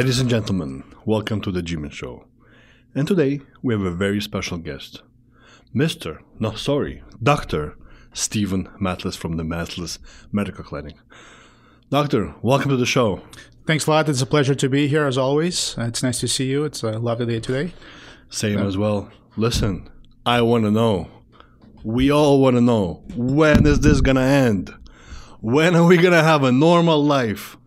Ladies and gentlemen, welcome to the Glikman Show. And today we have a very special guest, Mr. No, sorry, Dr. Steven Matlis from the Matlis Medical Clinic. Doctor, welcome to the show. Thanks a lot. It's a pleasure to be here as always. Uh, it's nice to see you. It's a lovely day today. Same uh, as well. Listen, I want to know. We all want to know when is this going to end? When are we going to have a normal life?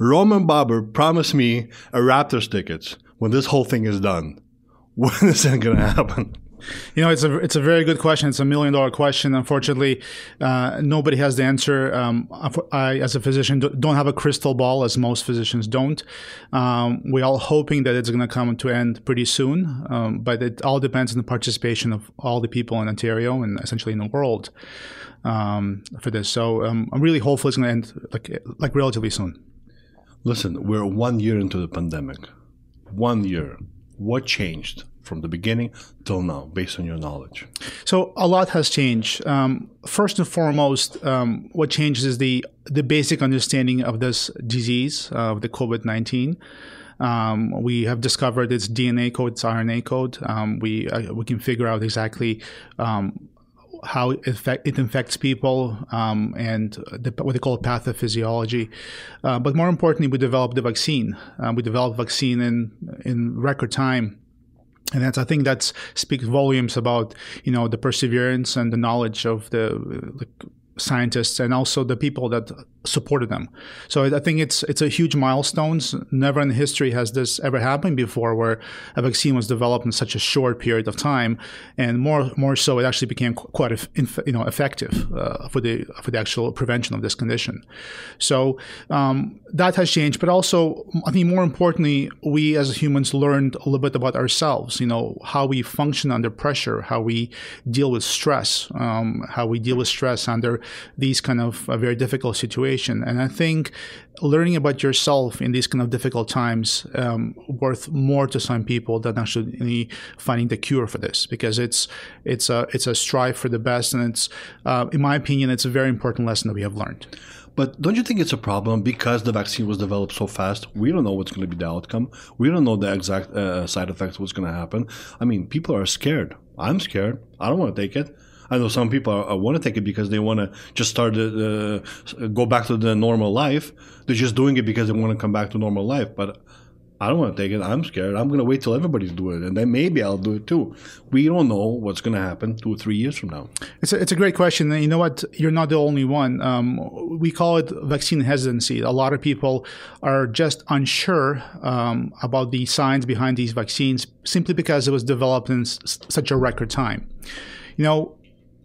Roman Barber promised me a Raptors tickets when this whole thing is done. When is that going to happen? You know, it's a it's a very good question. It's a million dollar question. Unfortunately, uh, nobody has the answer. Um, I, as a physician, don't have a crystal ball, as most physicians don't. Um, we're all hoping that it's going to come to end pretty soon, um, but it all depends on the participation of all the people in Ontario and essentially in the world um, for this. So um, I'm really hopeful it's going to end like like relatively soon. Listen, we're one year into the pandemic. One year. What changed from the beginning till now, based on your knowledge? So a lot has changed. Um, first and foremost, um, what changes is the the basic understanding of this disease uh, of the COVID nineteen. Um, we have discovered its DNA code, its RNA code. Um, we uh, we can figure out exactly um, how it, it infects people um, and the, what they call pathophysiology. Uh, but more importantly, we developed the vaccine. Uh, we developed vaccine in in record time. And that's, I think that speaks volumes about, you know, the perseverance and the knowledge of the, the scientists and also the people that supported them. So I think it's it's a huge milestone. Never in history has this ever happened before, where a vaccine was developed in such a short period of time, and more more so, it actually became quite you know effective uh, for the for the actual prevention of this condition. So um, that has changed, but also I think more importantly, we as humans learned a little bit about ourselves. You know how we function under pressure, how we deal with stress, um, how we deal with stress under these kind of uh, very difficult situation. And I think learning about yourself in these kind of difficult times um, worth more to some people than actually finding the cure for this because it's it's a it's a strive for the best and it's uh, in my opinion it's a very important lesson that we have learned. But don't you think it's a problem because the vaccine was developed so fast? We don't know what's going to be the outcome. We don't know the exact uh, side effects, what's going to happen. I mean, people are scared. I'm scared. I don't want to take it. I know some people are, are want to take it because they want to just start to go back to the normal life. They're just doing it because they want to come back to normal life. But I don't want to take it. I'm scared. I'm going to wait till everybody's doing it, and then maybe I'll do it too. We don't know what's going to happen two or three years from now. It's a, it's a great question. And you know what? You're not the only one. Um, we call it vaccine hesitancy. A lot of people are just unsure um, about the science behind these vaccines simply because it was developed in s- such a record time. You know,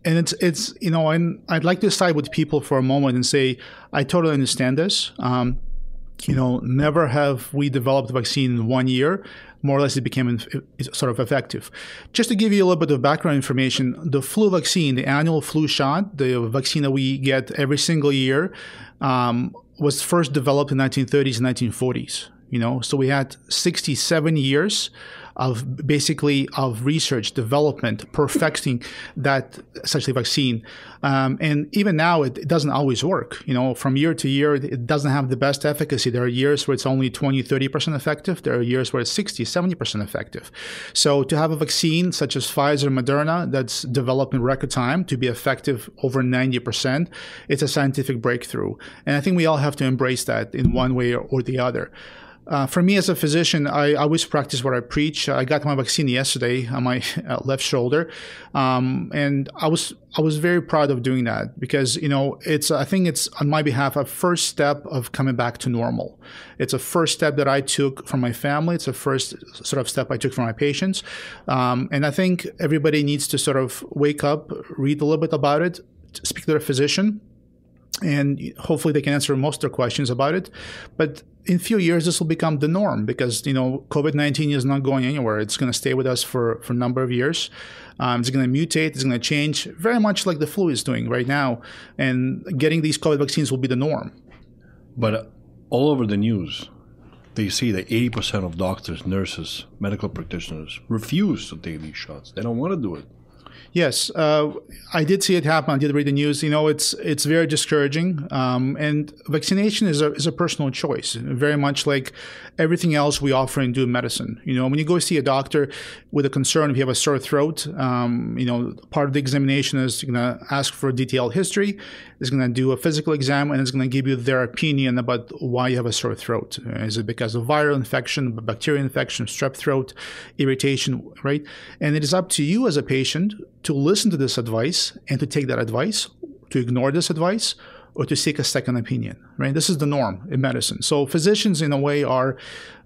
and it's it's you know and I'd like to side with people for a moment and say I totally understand this. Um, you know, never have we developed a vaccine in one year. More or less, it became sort of effective. Just to give you a little bit of background information, the flu vaccine, the annual flu shot, the vaccine that we get every single year, um, was first developed in 1930s and 1940s. You know, so we had 67 years of basically of research, development, perfecting that essentially vaccine. Um, and even now, it, it, doesn't always work. You know, from year to year, it doesn't have the best efficacy. There are years where it's only 20, 30% effective. There are years where it's 60, 70% effective. So to have a vaccine such as Pfizer, Moderna, that's developed in record time to be effective over 90%, it's a scientific breakthrough. And I think we all have to embrace that in one way or, or the other. Uh, for me as a physician, I always practice what I preach. I got my vaccine yesterday on my uh, left shoulder, um, and I was I was very proud of doing that because you know it's I think it's on my behalf a first step of coming back to normal. It's a first step that I took for my family. It's a first sort of step I took for my patients, um, and I think everybody needs to sort of wake up, read a little bit about it, speak to their physician and hopefully they can answer most of their questions about it. But in a few years, this will become the norm because you know COVID nineteen is not going anywhere. It's going to stay with us for for a number of years. Um, it's going to mutate. It's going to change very much like the flu is doing right now. And getting these COVID vaccines will be the norm. But uh, all over the news, they see that 80% of doctors, nurses, medical practitioners refuse to take these shots. They don't want to do it. Yes, uh, I did see it happen. I did read the news. You know, it's it's very discouraging. Um, and vaccination is a is a personal choice, very much like everything else we offer and do in medicine. You know, when you go see a doctor with a concern if you have a sore throat, um, you know, part of the examination is you're going to ask for a detailed history. Is going to do a physical exam and it's going to give you their opinion about why you have a sore throat. Is it because of viral infection, bacterial infection, strep throat, irritation, right? And it is up to you as a patient to listen to this advice and to take that advice, to ignore this advice, or to seek a second opinion, right? This is the norm in medicine. So physicians, in a way, are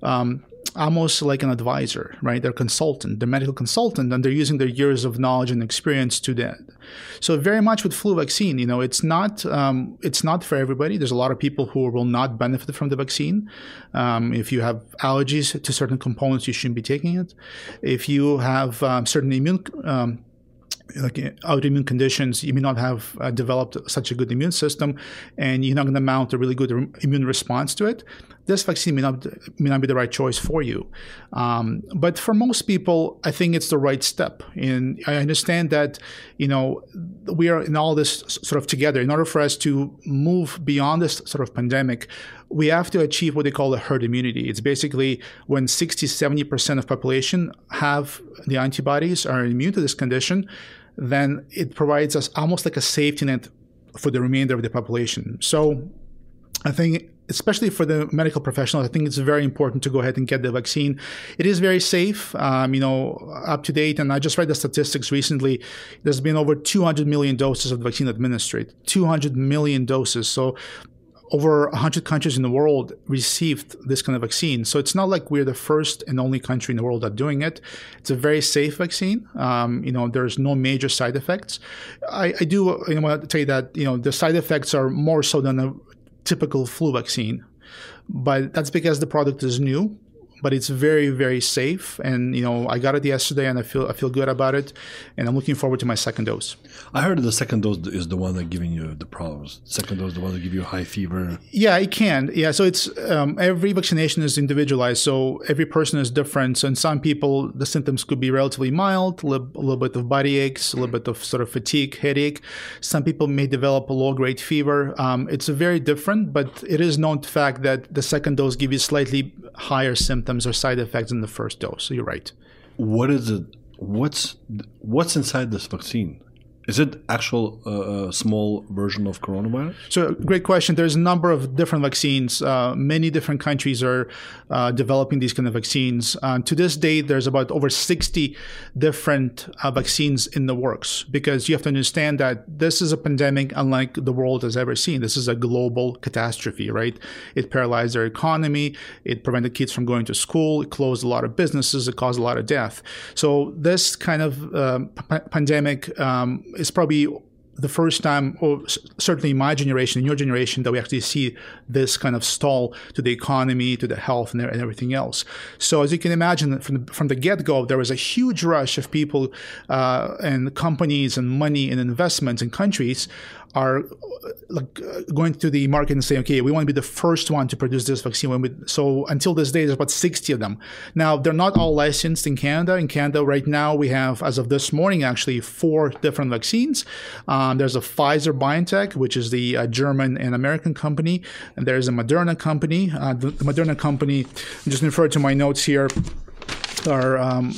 um, almost like an advisor, right? They're consultant, they're medical consultant, and they're using their years of knowledge and experience to that. So very much with flu vaccine, you know, it's not um, it's not for everybody. There's a lot of people who will not benefit from the vaccine. Um, if you have allergies to certain components, you shouldn't be taking it. If you have um, certain immune um, like autoimmune conditions, you may not have uh, developed such a good immune system, and you're not going to mount a really good re- immune response to it. This vaccine may not may not be the right choice for you. Um, but for most people, I think it's the right step. And I understand that you know we are in all this sort of together. In order for us to move beyond this sort of pandemic, we have to achieve what they call the herd immunity. It's basically when 60, 70% of population have the antibodies, are immune to this condition, then it provides us almost like a safety net for the remainder of the population. So I think especially for the medical professionals, I think it's very important to go ahead and get the vaccine. It is very safe, um, you know, up to date. And I just read the statistics recently. There's been over 200 million doses of the vaccine administered. 200 million doses. So over 100 countries in the world received this kind of vaccine. So it's not like we're the first and only country in the world that doing it. It's a very safe vaccine. Um, you know, there's no major side effects. I, I do you know, want to tell you that, you know, the side effects are more so than a typical flu vaccine. But that's because the product is new but it's very very safe. And you know i got it yesterday and i feel i feel good about it. And i'm looking forward to my second dose. I heard the second dose is the one that giving you the problems. Second dose the one that give you high fever. Yeah it can. Yeah so it's um, every vaccination is individualized. So every person is different. So in some people the symptoms could be relatively mild a little, a little bit of body aches a little bit of sort of fatigue headache. Some people may develop a low grade fever. Um, it's very different but it is known fact that the second dose gives you slightly higher symptoms or side effects in the first dose. So you're right. What is it? What's what's inside this vaccine? Is it actual uh, uh, small version of coronavirus? So, great question. There's a number of different vaccines. Uh, many different countries are uh, developing these kind of vaccines. Uh, to this date, there's about over 60 different uh, vaccines in the works because you have to understand that this is a pandemic unlike the world has ever seen. This is a global catastrophe, right? It paralyzed our economy. It prevented kids from going to school. It closed a lot of businesses. It caused a lot of death. So, this kind of p- pandemic um, it's probably the first time, or certainly in my generation and your generation, that we actually see this kind of stall to the economy, to the health, and, everything else. So, as you can imagine, from the, from the get go, there was a huge rush of people uh, and companies and money and investments in countries are like going to the market and saying, okay, we want to be the first one to produce this vaccine. so until this day, there's about 60 of them. Now, they're not all licensed in Canada. In Canada, right now, we have, as of this morning, actually four different vaccines. Um, there's a Pfizer BioNTech, which is the uh, German and American company, and there's a Moderna company. Uh, the, the, Moderna company, I'm just refer to my notes here, are um,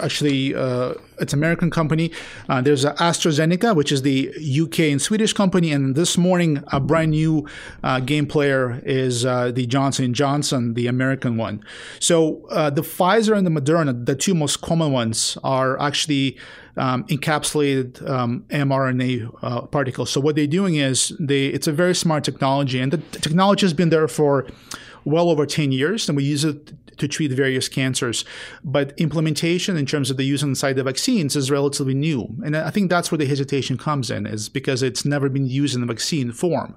actually uh, it's an American company. Uh, there's AstraZeneca, which is the UK and Swedish company, and this morning a brand new uh, game player is uh, the Johnson Johnson, the American one. So uh, the Pfizer and the Moderna, the two most common ones, are actually um, encapsulated um, mRNA uh, particles. So what they're doing is they it's a very smart technology, and the technology has been there for well over 10 years, and we use it to treat various cancers. But implementation in terms of the use inside the vaccines is relatively new. And I think that's where the hesitation comes in, is because it's never been used in the vaccine form.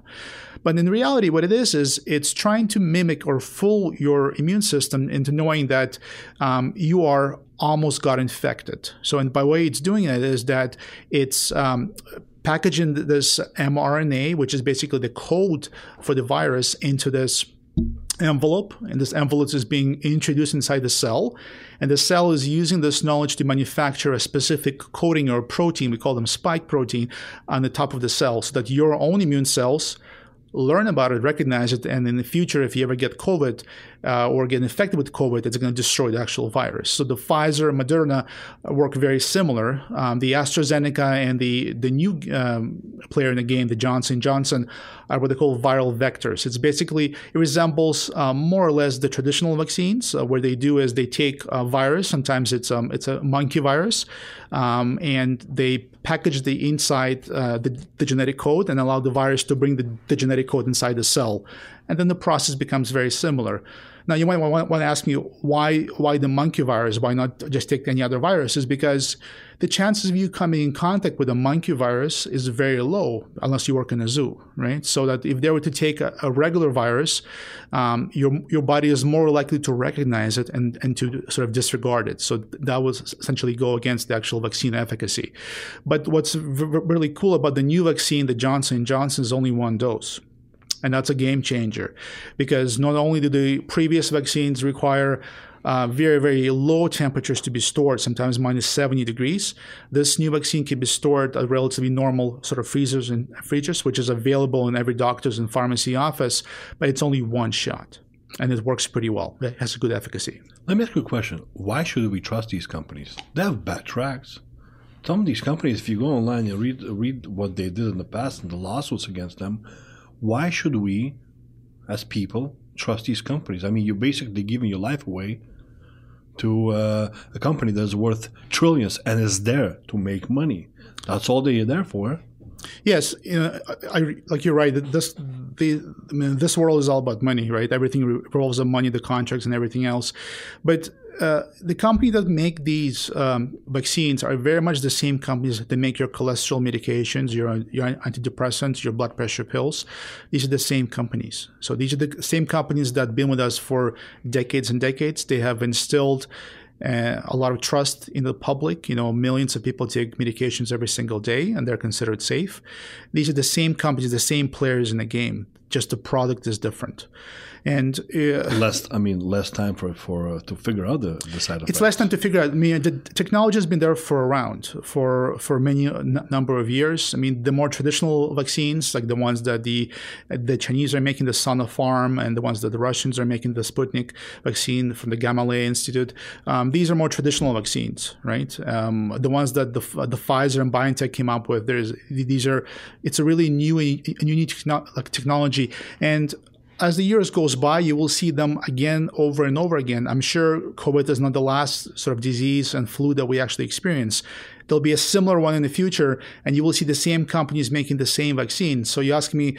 But in reality, what it is, is it's trying to mimic or fool your immune system into knowing that um, you are almost got infected. So, and by way it's doing it is that it's um, packaging this mRNA, which is basically the code for the virus, into this envelope, and this envelope is being introduced inside the cell. And the cell is using this knowledge to manufacture a specific coating or protein, we call them spike protein, on the top of the cell so that your own immune cells learn about it, recognize it, and in the future, if you ever get COVID uh, or get infected with COVID, it's going to destroy the actual virus. So the Pfizer and Moderna work very similar. Um, the AstraZeneca and the the new um, player in the game, the Johnson Johnson, are what they call viral vectors. It's basically it resembles um, more or less the traditional vaccines. Uh, where they do is they take a virus. Sometimes it's um it's a monkey virus, um, and they package the inside uh, the, the genetic code and allow the virus to bring the, the genetic code inside the cell, and then the process becomes very similar. Now you might want, to ask me why why the monkey virus? Why not just take any other virus? Is because the chances of you coming in contact with a monkey virus is very low unless you work in a zoo, right? So that if they were to take a, a regular virus, um, your your body is more likely to recognize it and and to sort of disregard it. So that would essentially go against the actual vaccine efficacy. But what's really cool about the new vaccine, the Johnson Johnson, is only one dose. And that's a game changer because not only do the previous vaccines require uh, very, very low temperatures to be stored, sometimes minus 70 degrees. This new vaccine can be stored at relatively normal sort of freezers and freezers, which is available in every doctor's and pharmacy office, but it's only one shot. And it works pretty well. It has a good efficacy. Let me ask you a question. Why should we trust these companies? They have bad tracks. Some of these companies, if you go online and read read what they did in the past and the lawsuits against them, why should we, as people, trust these companies? I mean, you're basically giving your life away to uh, a company that's worth trillions and is there to make money. That's all they're there for. Yes, you know, I, I, like you're right. This the I mean, this world is all about money, right? Everything revolves on money, the contracts, and everything else. But uh, the company that make these um, vaccines are very much the same companies that make your cholesterol medications, your your antidepressants, your blood pressure pills. These are the same companies. So these are the same companies that have been with us for decades and decades. They have instilled uh, a lot of trust in the public. You know, millions of people take medications every single day, and they're considered safe. These are the same companies, the same players in the game. Just the product is different and uh, less i mean less time for for uh, to figure out the, the side effects it's less time to figure out i mean the technology has been there for around for for many n- number of years. I mean the more traditional vaccines like the ones that the the chinese are making the sinopharm and the ones that the russians are making the sputnik vaccine from the gamaleya institute um, these are more traditional vaccines right? Um, the ones that the, the pfizer and BioNTech came up with there's these are it's a really new and unique like technology. And as the years goes by, you will see them again over and over again. I'm sure COVID is not the last sort of disease and flu that we actually experience. There'll be a similar one in the future, and you will see the same companies making the same vaccine. So you ask me,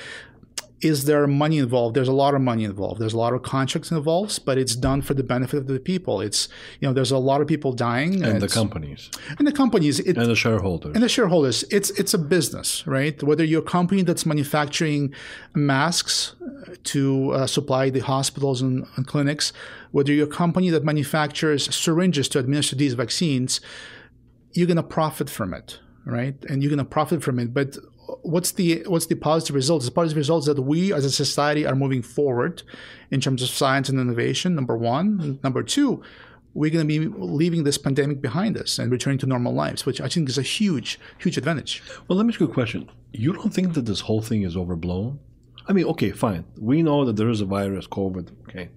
is there money involved? There's a lot of money involved. There's a lot of contracts involved, but it's done for the benefit of the people. It's you know there's a lot of people dying, and the companies, and the companies, it, and the shareholders, and the shareholders. It's it's a business, right? Whether you're a company that's manufacturing masks to uh, supply the hospitals and, and clinics, whether you're a company that manufactures syringes to administer these vaccines, you're going to profit from it, right? And you're going to profit from it, but what's the what's the positive results? The positive results that we as a society are moving forward in terms of science and innovation. Number one, number two, we're going to be leaving this pandemic behind us and returning to normal lives, which I think is a huge, huge advantage. Well, let me ask you a question. You don't think that this whole thing is overblown? I mean, okay, fine. We know that there is a virus, COVID. Okay,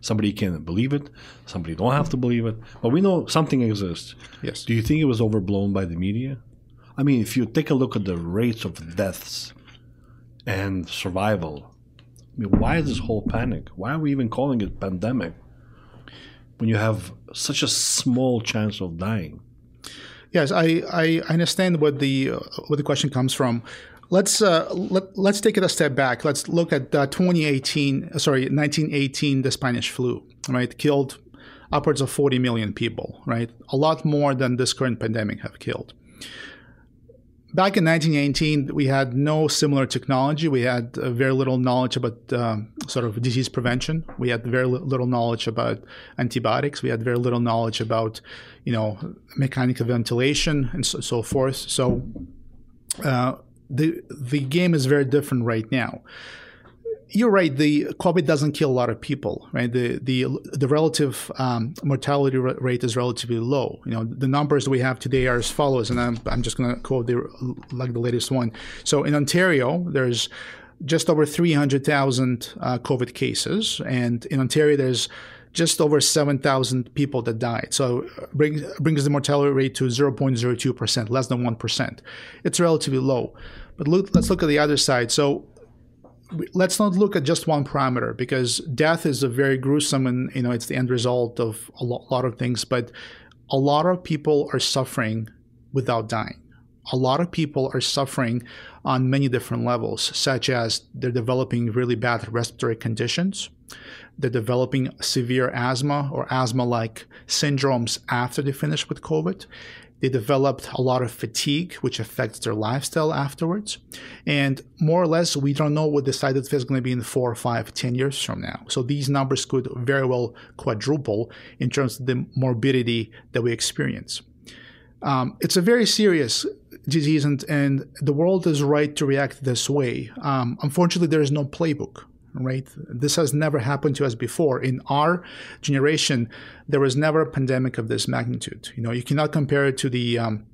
somebody can believe it, somebody don't have to believe it, but we know something exists. Yes. Do you think it was overblown by the media? I mean, if you take a look at the rates of deaths and survival, I mean, why is this whole panic? Why are we even calling it pandemic when you have such a small chance of dying? Yes, I, I understand what the uh, what the question comes from. Let's uh, let, let's take it a step back. Let's look at uh, 2018, sorry, 1918, the Spanish flu, right? Killed upwards of 40 million people, right? A lot more than this current pandemic have killed back in 1918, we had no similar technology. We had uh, very little knowledge about um, sort of disease prevention. We had very little knowledge about antibiotics. We had very little knowledge about, you know, mechanical ventilation and so, so forth. So uh, the the game is very different right now. You're right. The COVID doesn't kill a lot of people, right? The the the relative um, mortality rate is relatively low. You know, the numbers we have today are as follows, and I'm I'm just going to quote the like the latest one. So in Ontario, there's just over 300,000 uh, COVID cases, and in Ontario, there's just over 7,000 people that died. So uh, brings brings the mortality rate to 0.02 percent, less than one percent. It's relatively low. But look, let's look at the other side. So let's not look at just one parameter because death is a very gruesome and you know it's the end result of a lot of things but a lot of people are suffering without dying. A lot of people are suffering on many different levels such as they're developing really bad respiratory conditions they're developing severe asthma or asthma like syndromes after they finish with covid they developed a lot of fatigue, which affects their lifestyle afterwards. And more or less, we don't know what the side effect is going to be in four, five, ten years from now. So these numbers could very well quadruple in terms of the morbidity that we experience. Um, it's a very serious disease, and, and the world is right to react this way. Um, unfortunately, there is no playbook right? This has never happened to us before. In our generation, there was never a pandemic of this magnitude. You know, you cannot compare it to the um,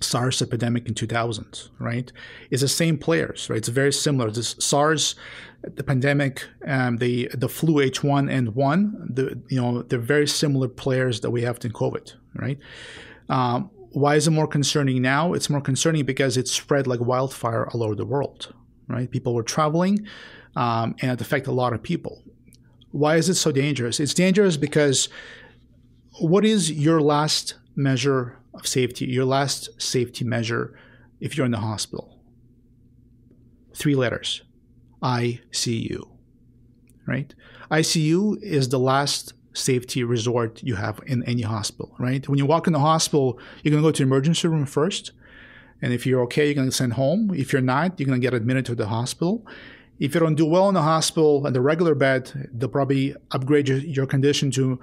SARS epidemic in 2000, right? It's the same players, right? It's very similar. This SARS, the pandemic, um, the the flu H1N1, the you know they're very similar players that we have in COVID, right? Um, why is it more concerning now? It's more concerning because it spread like wildfire all over the world, right? People were traveling um, and it affects a lot of people. Why is it so dangerous? It's dangerous because what is your last measure of safety, your last safety measure if you're in the hospital? Three letters ICU, right? ICU is the last safety resort you have in any hospital, right? When you walk in the hospital, you're going to go to the emergency room first. And if you're okay, you're going to send home. If you're not, you're going to get admitted to the hospital. If you don't do well in the hospital and the regular bed, they'll probably upgrade your, your condition to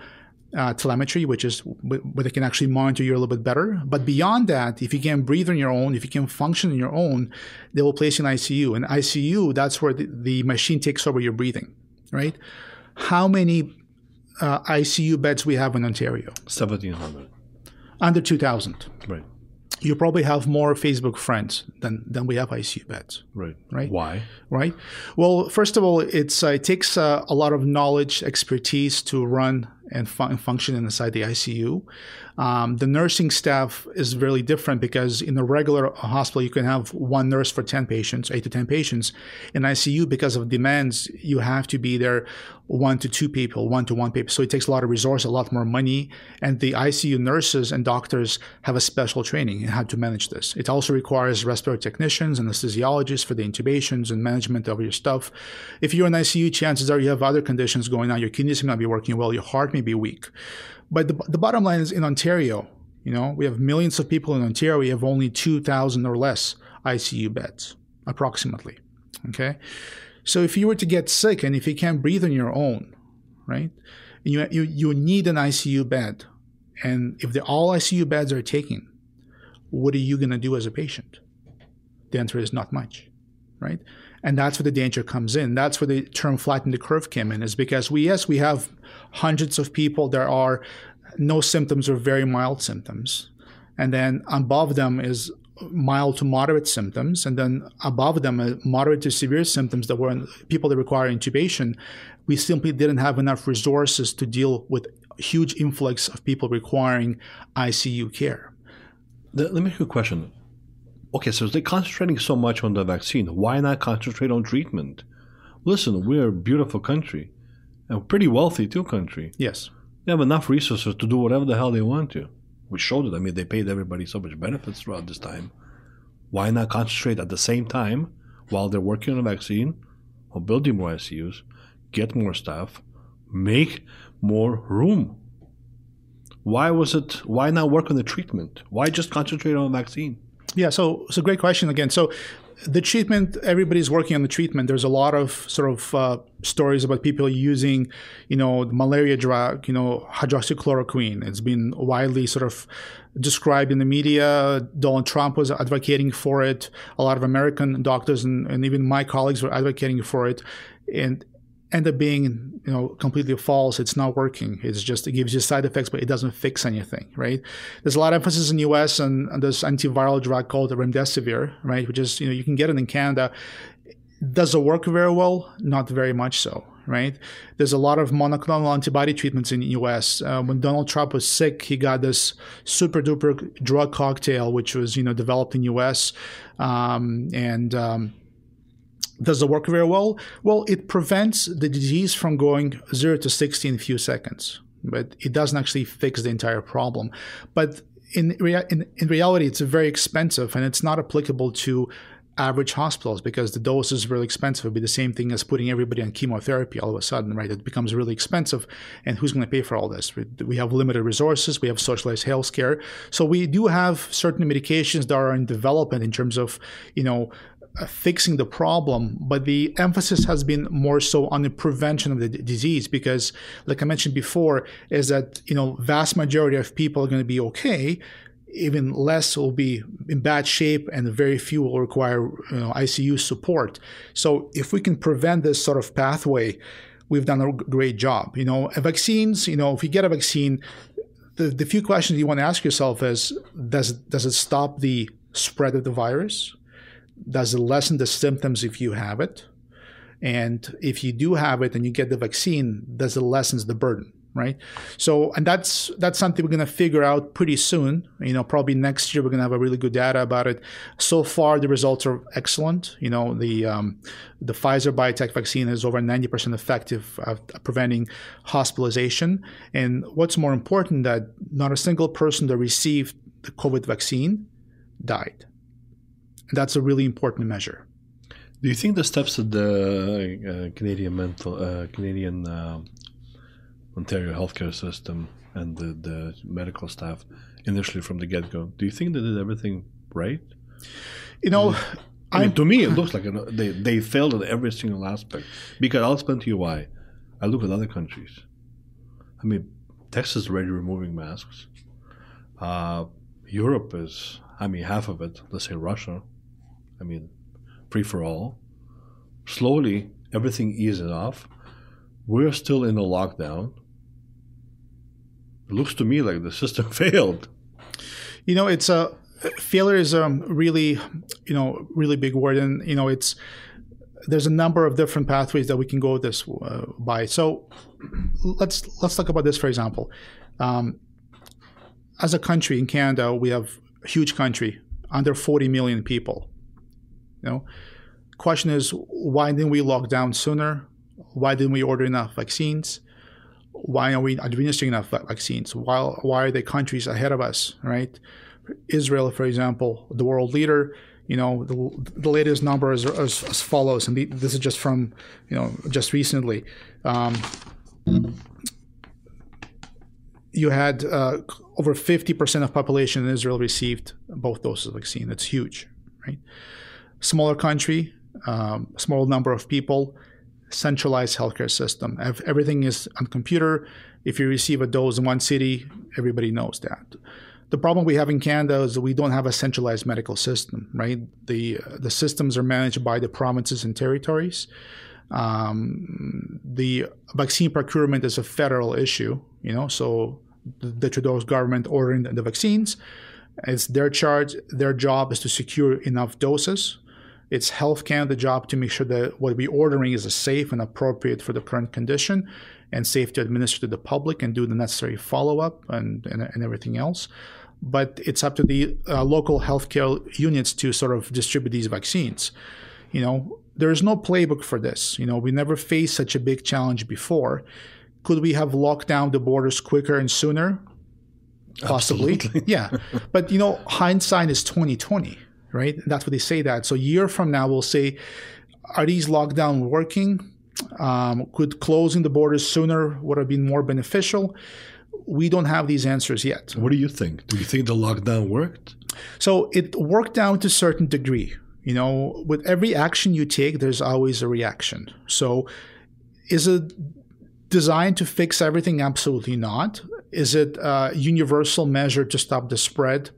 uh, telemetry, which is where they can actually monitor you a little bit better. But beyond that, if you can breathe on your own, if you can function on your own, they will place you in ICU. And ICU, that's where the, the machine takes over your breathing, right? How many uh, ICU beds we have in Ontario? 1,700. Under 2,000. Right you probably have more Facebook friends than than we have ICU beds. Right. Right. Why? Right. Well, first of all, it's uh, it takes uh, a lot of knowledge, expertise to run and fun- function inside the ICU. Um, the nursing staff is really different because in a regular hospital, you can have one nurse for 10 patients, eight to 10 patients. In ICU, because of demands, you have to be there one to two people, one to one people. So it takes a lot of resource, a lot more money. And the ICU nurses and doctors have a special training in how to manage this. It also requires respiratory technicians, and anesthesiologists for the intubations and management of your stuff. If you're in ICU, chances are you have other conditions going on. Your kidneys may not be working well, your heart may be weak. But the, the bottom line is in Ontario, you know, we have millions of people in Ontario. We have only 2,000 or less ICU beds, approximately. Okay. So if you were to get sick and if you can't breathe on your own, right, you, you, you need an ICU bed. And if the, all ICU beds are taken, what are you going to do as a patient? The answer is not much, right? And that's where the danger comes in. That's where the term flatten the curve came in, is because we, yes, we have hundreds of people, there are no symptoms or very mild symptoms. And then above them is mild to moderate symptoms. And then above them, uh, moderate to severe symptoms that were people that require intubation. We simply didn't have enough resources to deal with huge influx of people requiring ICU care. Let me ask you a question. Okay, so they're concentrating so much on the vaccine. Why not concentrate on treatment? Listen, we're a beautiful country a pretty wealthy too country. Yes. They have enough resources to do whatever the hell they want to. We showed it. I mean, they paid everybody so much benefits throughout this time. Why not concentrate at the same time while they're working on a vaccine or building more ICUs, get more staff, make more room? Why was it? Why not work on the treatment? Why just concentrate on a vaccine? Yeah, so it's a great question again. So the treatment, everybody's working on the treatment. There's a lot of sort of uh, stories about people using, you know, malaria drug, you know, hydroxychloroquine. It's been widely sort of described in the media. Donald Trump was advocating for it. A lot of American doctors and, and even my colleagues were advocating for it. and end up being you know completely false. It's not working. It's just it gives you side effects but it doesn't fix anything right? There's a lot of emphasis in the us on, on this antiviral drug called remdesivir right? Which is you know you can get it in canada. Does it work very well? Not very much so right? There's a lot of monoclonal antibody treatments in the us uh, when donald trump was sick he got this super duper drug cocktail which was you know developed in us um, and um, does it work very well? Well, it prevents the disease from going 0 to 60 in a few seconds, but it doesn't actually fix the entire problem. But in, rea- in, in reality, it's very expensive and it's not applicable to average hospitals because the dose is really expensive. It'd be the same thing as putting everybody on chemotherapy all of a sudden, right? It becomes really expensive. And who's going to pay for all this? We have limited resources. We have socialized healthcare. So we do have certain medications that are in development in terms of, you know, Uh, fixing the problem, but the emphasis has been more so on the prevention of the d- disease because, like I mentioned before, is that you know vast majority of people are going to be okay, even less will be in bad shape, and very few will require you know, ICU support. So if we can prevent this sort of pathway, we've done a great job. You know, vaccines. You know, if you get a vaccine, the, the few questions you want to ask yourself is: Does does it stop the spread of the virus? Does it lessen the symptoms if you have it? And if you do have it and you get the vaccine, does it lessens the burden? Right. So, and that's that's something we're to figure out pretty soon. You know, probably next year we're to have a really good data about it. So far, the results are excellent. You know, the um, the Pfizer BioNTech vaccine is over 90% effective at preventing hospitalization. And what's more important, that not a single person that received the COVID vaccine died that's a really important measure. Do you think the steps that the uh, Canadian mental uh, Canadian uh, Ontario healthcare system and the, the medical staff initially from the get go, do you think they did everything right? You know, I mean, to me, it looks like they they failed at every single aspect. Because I'll explain to you why. I look at other countries. I mean, Texas is already removing masks. Uh, Europe is, I mean, half of it. Let's say Russia I mean, free for all. Slowly, everything eases off. We're still in a lockdown. It looks to me like the system failed. You know, it's a failure is a really, you know, really big word, and you know, it's there's a number of different pathways that we can go this uh, by. So let's let's talk about this for example. Um, as a country in Canada, we have a huge country, under 40 million people. You know, question is why didn't we lock down sooner? Why didn't we order enough vaccines? Why are we administering enough vaccines? Why, why are the countries ahead of us, right? Israel, for example, the world leader, you know, the, the latest number is as, as follows, and this is just from, you know, just recently. Um, you had uh, over 50% of population in Israel received both doses of vaccine. That's huge, right? Smaller country, um, small number of people, centralized healthcare system. If everything is on computer, if you receive a dose in one city, everybody knows that. The problem we have in Canada is that we don't have a centralized medical system, right? The the systems are managed by the provinces and territories. Um, the vaccine procurement is a federal issue, you know, so the, the Trudeau's government ordering the vaccines. It's their charge. Their job is to secure enough doses it's Health Canada job to make sure that what we're ordering is safe and appropriate for the current condition and safe to administer to the public and do the necessary follow up and, and, and, everything else. But it's up to the uh, local healthcare units to sort of distribute these vaccines. You know, there is no playbook for this. You know, we never faced such a big challenge before. Could we have locked down the borders quicker and sooner? Possibly, Absolutely. yeah. But you know, hindsight is twenty twenty right? That's what they say that. So a year from now, we'll say, are these lockdown working? Um, could closing the borders sooner would have been more beneficial? We don't have these answers yet. What do you think? Do you think the lockdown worked? So it worked down to a certain degree. You know, with every action you take, there's always a reaction. So is it designed to fix everything? Absolutely not. Is it a universal measure to stop the spread?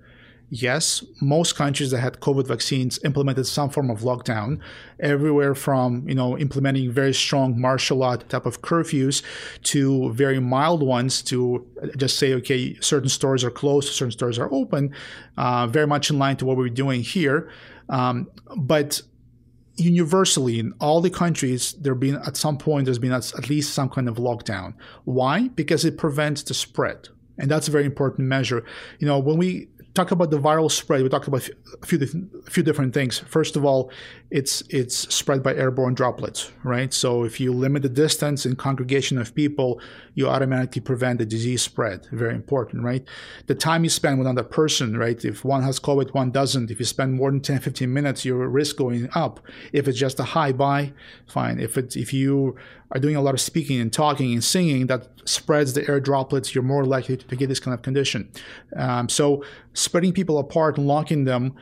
Yes, most countries that had COVID vaccines implemented some form of lockdown, everywhere from you know implementing very strong martial law type of curfews to very mild ones to just say okay, certain stores are closed, certain stores are open, uh, very much in line to what we're doing here. Um, but universally in all the countries there been at some point there's been at least some kind of lockdown. Why? Because it prevents the spread. And that's a very important measure. You know when we talk about the viral spread, we talked about a few a few different things. First of all, it's it's spread by airborne droplets, right? So if you limit the distance and congregation of people, you automatically prevent the disease spread. Very important, right? The time you spend with another person, right? If one has COVID, one doesn't. If you spend more than 10, 15 minutes, your risk going up. If it's just a high by, fine. If it's if you are doing a lot of speaking and talking and singing that spreads the air droplets, you're more likely to get this kind of condition. Um, so spreading people apart and locking them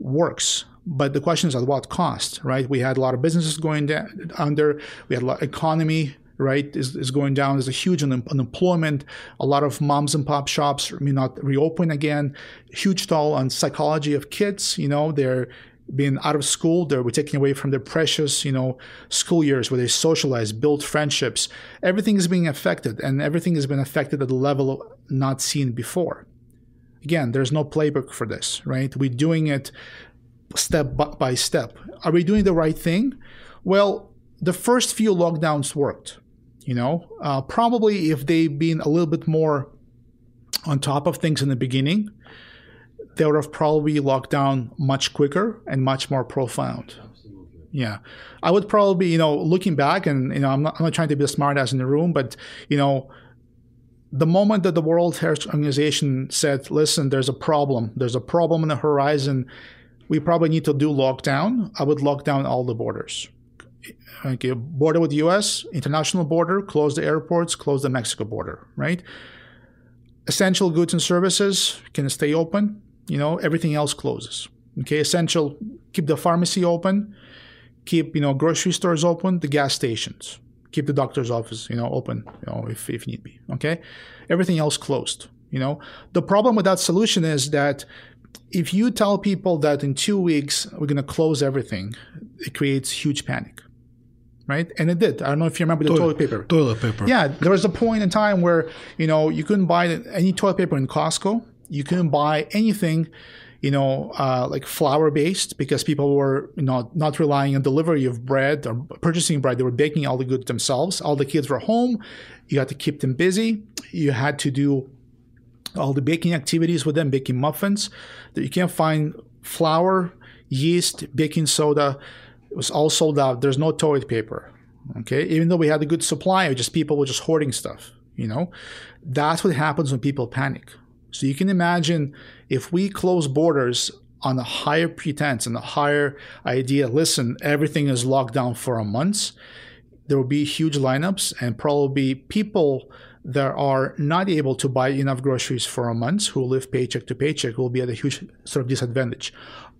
works. But the question is at what cost, right? We had a lot of businesses going down under. We had a lot of economy right is, is going down there's a huge un- unemployment a lot of moms and pop shops may not reopen again huge toll on psychology of kids you know they're being out of school, they were taken away from their precious, you know, school years where they socialize, build friendships. Everything is being affected, and everything has been affected at a level not seen before. Again, there's no playbook for this, right? We're doing it step by step. Are we doing the right thing? Well, the first few lockdowns worked. You know, uh, probably if they've been a little bit more on top of things in the beginning, they would have probably locked down much quicker and much more profound. Absolutely. Yeah, I would probably, you know, looking back, and you know, I'm not, I'm not trying to be a smartass in the room, but you know, the moment that the World Health Organization said, "Listen, there's a problem. There's a problem on the horizon. We probably need to do lockdown," I would lock down all the borders. Okay, border with the U.S., international border, close the airports, close the Mexico border. Right. Essential goods and services can stay open you know, everything else closes. Okay, essential, keep the pharmacy open, keep, you know, grocery stores open, the gas stations, keep the doctor's office, you know, open, you know, if, if need be. Okay, everything else closed. You know, the problem with that solution is that if you tell people that in two weeks we're going to close everything, it creates huge panic right? And it did. I don't know if you remember the toilet, toilet, paper. Toilet paper. Yeah, there was a point in time where you know you couldn't buy any toilet paper in Costco you couldn't buy anything you know, uh, like flour based because people were, you know, not relying on delivery of bread or purchasing bread. They were baking all the goods themselves. All the kids were home. You had to keep them busy. You had to do all the baking activities with them, baking muffins. You can't find flour, yeast, baking soda. It was all sold out. There's no toilet paper. Okay. Even though we had a good supply, just people were just hoarding stuff, you know. That's what happens when people panic so you can imagine if we close borders on a higher pretense and a higher idea, listen, everything is locked down for a month, there will be huge lineups and probably people that are not able to buy enough groceries for a month who live paycheck to paycheck will be at a huge sort of disadvantage.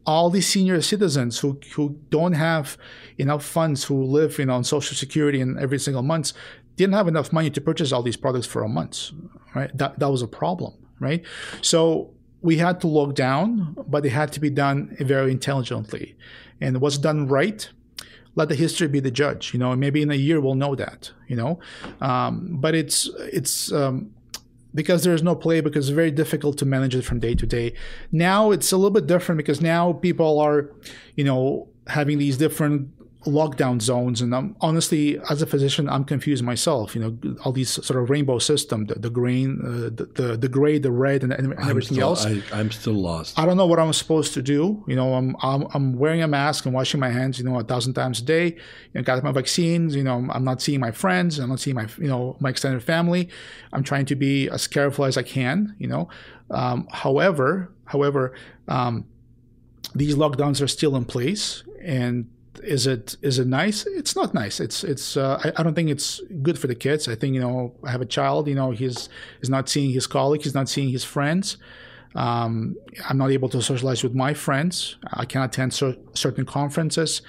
All these senior citizens who, who don't have enough funds who live you know on social security and every single month didn't have enough money to purchase all these products for a month right? That, that was a problem right? So we had to lock down, but it had to be done very intelligently. And what's done right, let the history be the judge. You know, maybe in a year we'll know that. You know, um, but it's it's um, because there's no play because it's very difficult to manage it from day to day. Now it's a little bit different because now people are, you know, having these different lockdown zones. And I'm, honestly, as a physician, I'm confused myself. You know, all these sort of rainbow system, the, the green, uh, the, the, the gray, the red, and, and everything still, else. I, am still lost. I don't know what I'm supposed to do. You know, I'm, I'm, I'm wearing a mask and washing my hands. You know, a thousand times a day. You know, got my vaccines. You know, I'm not seeing my friends. I'm not seeing my you know my extended family. I'm trying to be as careful as I can. You know, um, however, however. Um, these lockdowns are still in place and is it is it nice? It's not nice. It's it's. Uh, I, I, don't think it's good for the kids. I think you know I have a child. You know he's he's not seeing his colleagues. He's not seeing his friends. Um, I'm not able to socialize with my friends. I can attend cer- certain conferences.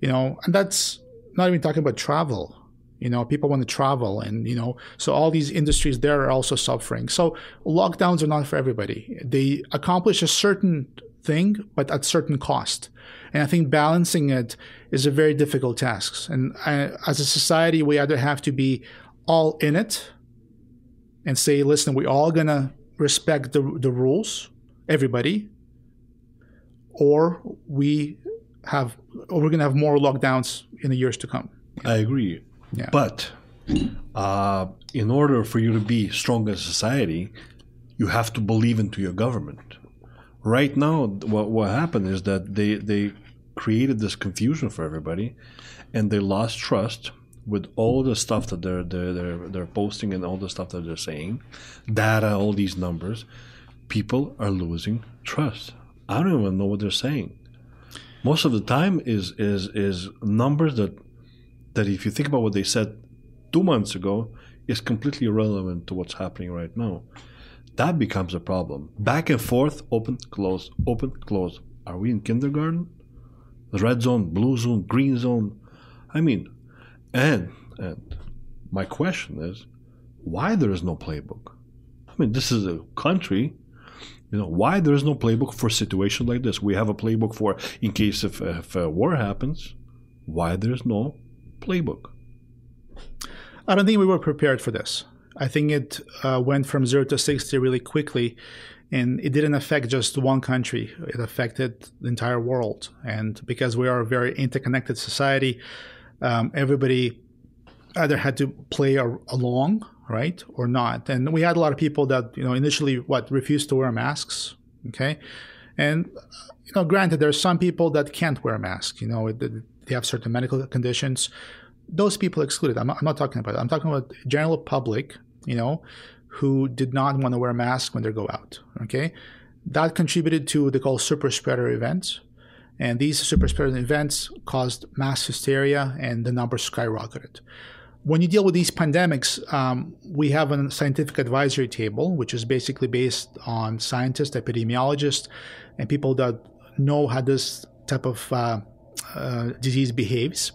You know, and that's not even talking about travel. You know, people want to travel, and you know, so all these industries there are also suffering. So lockdowns are not for everybody. They accomplish a certain thing, but at certain cost. And I think balancing it is a very difficult task. And I, as a society, we either have to be all in it and say, listen, we're all gonna respect the the rules, everybody, or we have or we're gonna have more lockdowns in the years to come. I agree. Yeah. But uh, in order for you to be strong as a society, you have to believe into your government. Right now, what, what happened is that they, they created this confusion for everybody and they lost trust with all the stuff that they're, they're, they're, they're posting and all the stuff that they're saying, data, all these numbers. People are losing trust. I don't even know what they're saying. Most of the time is is is numbers that that if you think about what they said two months ago is completely irrelevant to what's happening right now. That becomes a problem. Back and forth, open, close, open, close. Are we in kindergarten? Red zone, blue zone, green zone. I mean, and and my question is, why there is no playbook? I mean, this is a country. You know, why there is no playbook for situations like this? We have a playbook for in case if, if a war happens. Why there's no playbook? I don't think we were prepared for this. I think it uh, went from zero to 60 really quickly, and it didn't affect just one country, it affected the entire world. And because we are a very interconnected society, um, everybody either had to play a- along, right, or not. And we had a lot of people that, you know, initially, what, refused to wear masks, okay? And, you know, granted, there's some people that can't wear a mask, you know, they have certain medical conditions those people excluded. I'm not, I'm not talking about. It. I'm talking about general public, you know, who did not want to wear a mask when they go out. Okay, that contributed to what they call super spreader events, and these super spreader events caused mass hysteria, and the numbers skyrocketed. When you deal with these pandemics, um, we have a scientific advisory table, which is basically based on scientists, epidemiologists, and people that know how this type of uh, uh, disease behaves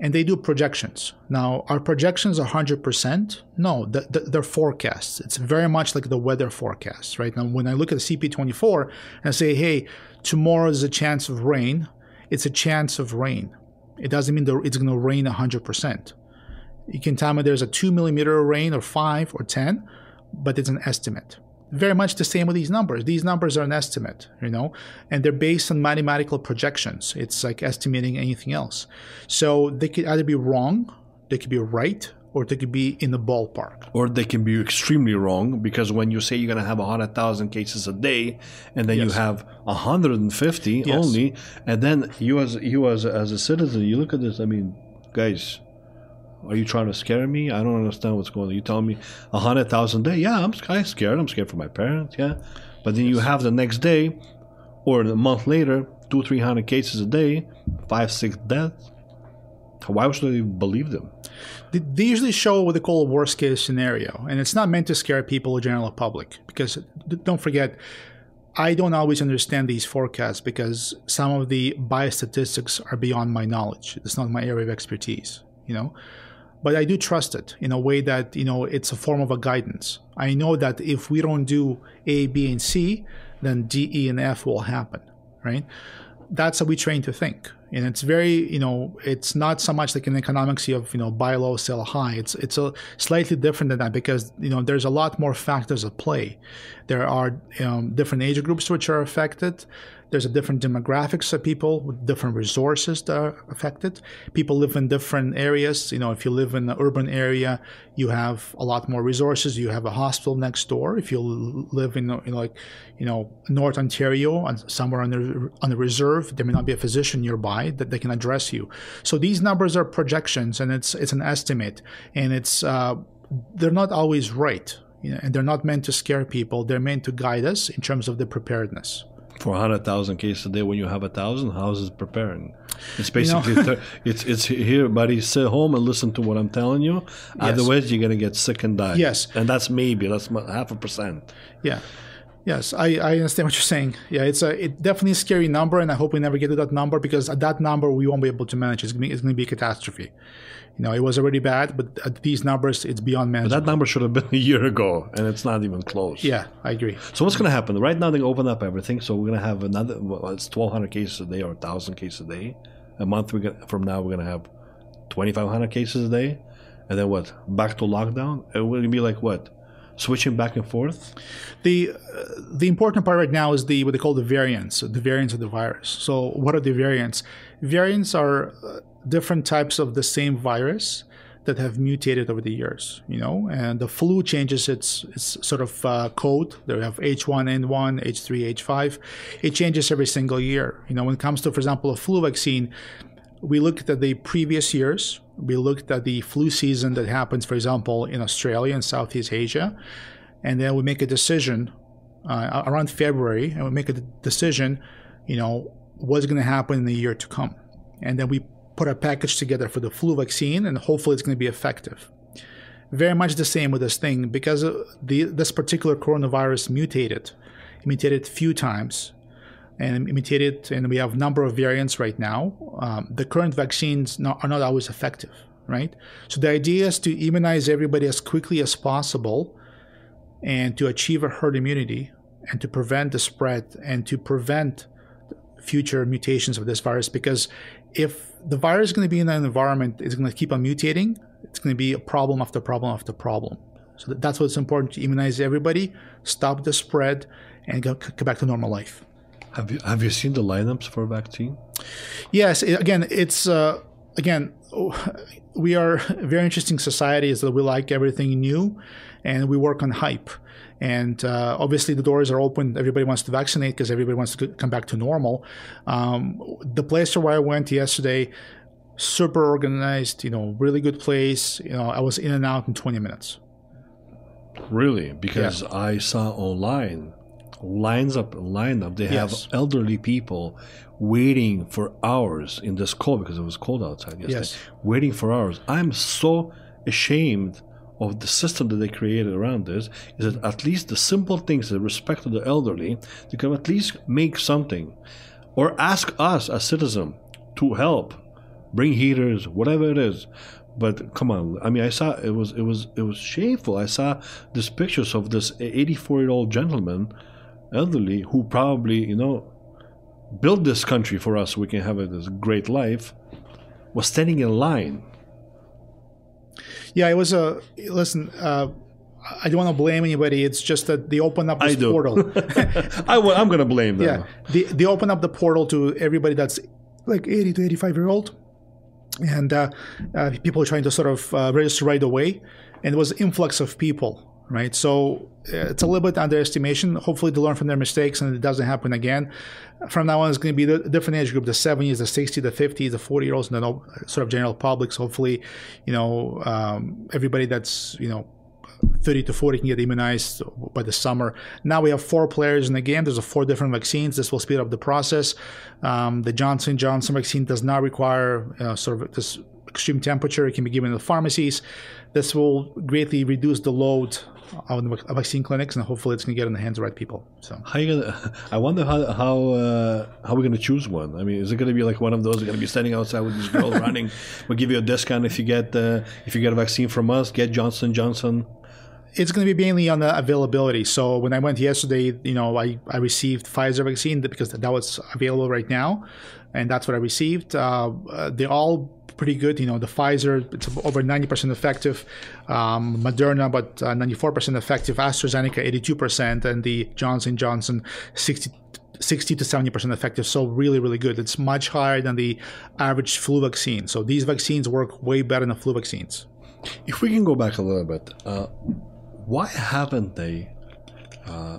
and they do projections. Now, are projections 100%? No, the, the, they're forecasts. It's very much like the weather forecasts, right? Now, when I look at the CP24 and I say, hey, tomorrow is a chance of rain, it's a chance of rain. It doesn't mean it's going to rain 100%. You can tell me there's a 2 millimeter rain or 5 or 10, but it's an estimate very much the same with these numbers. These numbers are an estimate, you know, and they're based on mathematical projections. It's like estimating anything else. So they could either be wrong, they could be right, or they could be in the ballpark. Or they can be extremely wrong because when you say you're going to have 100,000 cases a day and then yes. you have 150 yes. only, and then you as you as, as a citizen, you look at this, I mean, guys, are you trying to scare me? I don't understand what's going on. You telling me a hundred thousand a day? Yeah, I'm kind of scared. I'm scared for my parents. Yeah, but then you have the next day, or a month later, two, three hundred cases a day, five, six deaths. Why should I believe them? They usually show what they call a worst case scenario, and it's not meant to scare people or general public. Because don't forget, I don't always understand these forecasts because some of the biostatistics are beyond my knowledge. It's not my area of expertise. You know, but I do trust it in a way that you know it's a form of a guidance. I know that if we don't do A, B, and C, then D, E, and F will happen, right? That's how we train to think, and it's very you know it's not so much like in economics you have you know buy low, sell high. It's it's a slightly different than that because you know there's a lot more factors at play. There are um, different age groups which are affected. There's a different demographics of people with different resources that are affected. People live in different areas. You know, if you live in an urban area, you have a lot more resources. You have a hospital next door. If you live in, in like, you know, North Ontario and somewhere on the on the reserve, there may not be a physician nearby that they can address you. So these numbers are projections, and it's it's an estimate, and it's uh, they're not always right. You know, and they're not meant to scare people. They're meant to guide us in terms of the preparedness for 100,000 cases a day when you have a thousand houses preparing. It's basically you know? it's it's here, buddy. Sit home and listen to what I'm telling you. Yes. Otherwise, you're gonna get sick and die. Yes, and that's maybe that's half a percent. Yeah, Yes, I, I understand what you're saying. Yeah, it's a it definitely a scary number, and I hope we never get to that number because at that number we won't be able to manage. It's going to be, it's going to be a catastrophe. You know, it was already bad, but at these numbers, it's beyond But manageable. that number should have been a year ago, and it's not even close. yeah, I agree. So what's going to happen? Right now they open up everything, so we're going to have another. Well, it's twelve hundred cases a day or thousand cases a day. A month we get, from now we're going to have twenty five hundred cases a day, and then what? Back to lockdown? It will be like what? Switching back and forth. The uh, the important part right now is the what they call the variants, the variants of the virus. So, what are the variants? Variants are uh, different types of the same virus that have mutated over the years. You know, and the flu changes its its sort of uh, code. They have H1N1, H3, H5. It changes every single year. You know, when it comes to, for example, a flu vaccine, we looked at the previous years. We looked at the flu season that happens, for example, in Australia and Southeast Asia, and then we make a decision uh, around February, and we make a decision, you know, what's going to happen in the year to come, and then we put a package together for the flu vaccine, and hopefully it's going to be effective. Very much the same with this thing because uh, the, this particular coronavirus mutated. It mutated a few times and mutated, and we have a number of variants right now. Um, the current vaccines not, are not always effective, right? So the idea is to immunize everybody as quickly as possible, and to achieve a herd immunity, and to prevent the spread, and to prevent future mutations of this virus. Because if the virus is going to be in an environment, it's going to keep on mutating. It's going to be a problem after problem after problem. So that's why it's important to immunize everybody, stop the spread, and go, go back to normal life. Have you have you seen the lineups for a vaccine? Yes, it- again, it's uh, again we are a very interesting society is that we like everything new, and we work on hype. And uh, obviously, the doors are open. Everybody wants to vaccinate because everybody wants to come back to normal. Um, the place where I went yesterday, super organized. You know, really good place. You know, I was in and out in 20 minutes. Really? Because I saw online lines up line up. They have Yes. elderly people waiting for hours in this cold because it was cold outside yesterday. Yes. Waiting for hours. I'm so ashamed of the system that they created around this is that at least the simple things that respect to the elderly, they can at least make something. Or ask us as citizen to help. Bring heaters, whatever it is. But come on, I mean, I saw it was it was it was shameful. I saw these pictures of this 84 year old gentleman, elderly, who probably you know built this country for us so we can have a, this great life, was standing in line. Yeah, it was a listen. Uh, I don't want to blame anybody. It's just that they opened up this I do. portal. I w- I'm gonna blame them. Yeah, they, they open up the portal to everybody that's like 80 to 85 year old, and uh, uh, people are trying to sort of uh, register right away, and it was influx of people, right? So uh, it's a little bit underestimation. Hopefully, they learn from their mistakes and it doesn't happen again. From now on, it's going to be a different age group: the 70s, the 60s, the 50s, the 40 year olds, and the sort of general publics. Hopefully, you know, um, everybody that's you know 30 to 40 can get immunized by the summer. Now we have four players in the game. There's four different vaccines. This will speed up the process. Um, the Johnson Johnson vaccine does not require uh, sort of this extreme temperature. It can be given in the pharmacies. This will greatly reduce the load on the vaccine clinics, and hopefully, it's going to get in the hands of the right people. So. How you gonna? I wonder how how uh, how we're gonna choose one. I mean, is it gonna be like one of those? You're gonna be standing outside with this girl running. We'll give you a discount if you get uh, if you get a vaccine from us. Get Johnson Johnson. it's going to be mainly on the availability. So when I went yesterday, you know, I, I received Pfizer vaccine because that was available right now, and that's what I received. Uh, uh, they're all pretty good. You know, the Pfizer it's over ninety percent effective, um, Moderna but four percent effective, AstraZeneca eighty two percent, and the Johnson Johnson sixty. 60 to 70% effective, so really, really good. It's much higher than the average flu vaccine. So these vaccines work way better than flu vaccines. If we can go back a little bit, uh, why haven't they uh,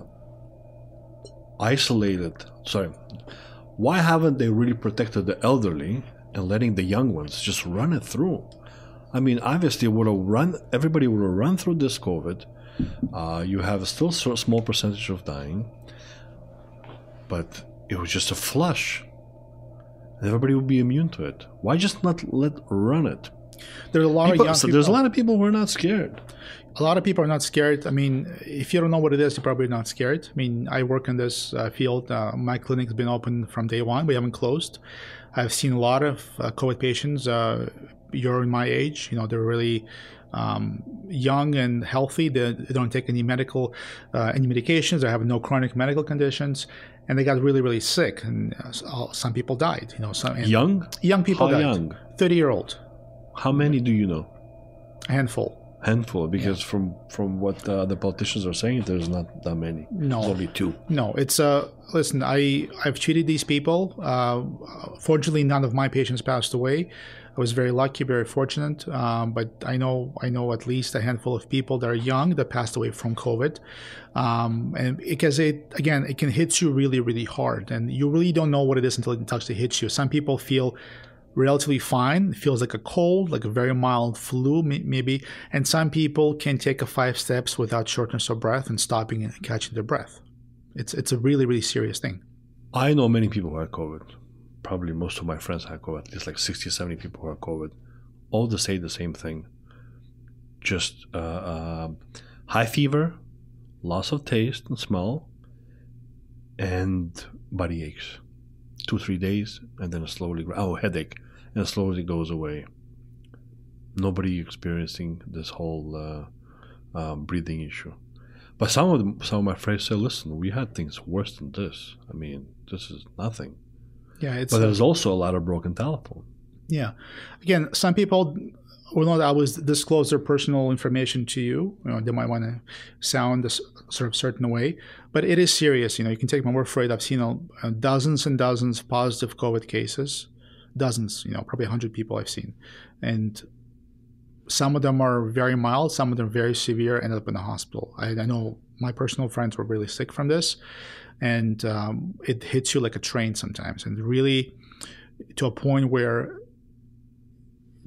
isolated? Sorry, why haven't they really protected the elderly and letting the young ones just run it through? I mean, obviously, would have run. Everybody would have run through this COVID. Uh, you have still a small percentage of dying, but it was just a flush. Everybody would be immune to it. Why just not let run it? There's a lot People- of young so people. there's a lot of people who are not scared. a lot of people are not scared. I mean, if you don't know what it is, you're probably not scared. I mean, I work in this uh, field. Uh, my clinic's been open from day one. We haven't closed. I've seen a lot of uh, COVID patients. Uh, you're in my age. You know, they're really um, young and healthy. They, they don't take any medical, uh, any medications. They have no chronic medical conditions, and they got really, really sick. And uh, some people died. You know, some Young? young people How died. young? Thirty year old, How many do you know? a handful. Handful, because from from what uh, the politicians are saying, there's not that many. No. There's only two. No, it's uh listen, I I've treated these people. Uh, fortunately, none of my patients passed away. I was very lucky, very fortunate. Um, but I know I know at least a handful of people that are young that passed away from COVID, um, and because it again it can hit you really really hard, and you really don't know what it is until it actually hits you. Some people feel relatively fine. It feels like a cold, like a very mild flu, maybe. And some people can take a five steps without shortness of breath and stopping and catching their breath. It's it's a really really serious thing. I know many people who had COVID. Probably most of my friends had COVID, at least like 60, 70 people who had COVID. All to say the same thing. Just uh, uh, high fever, loss of taste and smell, and body aches. Two, three days, and then slowly, oh, headache, and slowly goes away. Nobody experiencing this whole uh, um, breathing issue. But some of them, some of my friends say, "Listen, we had things worse than this. I mean, this is nothing." Yeah, it's But there's also a lot of broken telephone. Yeah. Again, some people will not always disclose their personal information to you. You know, they might want to sound a sort of certain way, but it is serious. You know, you can take my word for it. I've seen uh, dozens and dozens of positive COVID cases, dozens. You know, probably hundred people I've seen, and some of them are very mild, some of them very severe, ended up in the hospital. I, I know my personal friends were really sick from this, and um, it hits you like a train sometimes, and really to a point where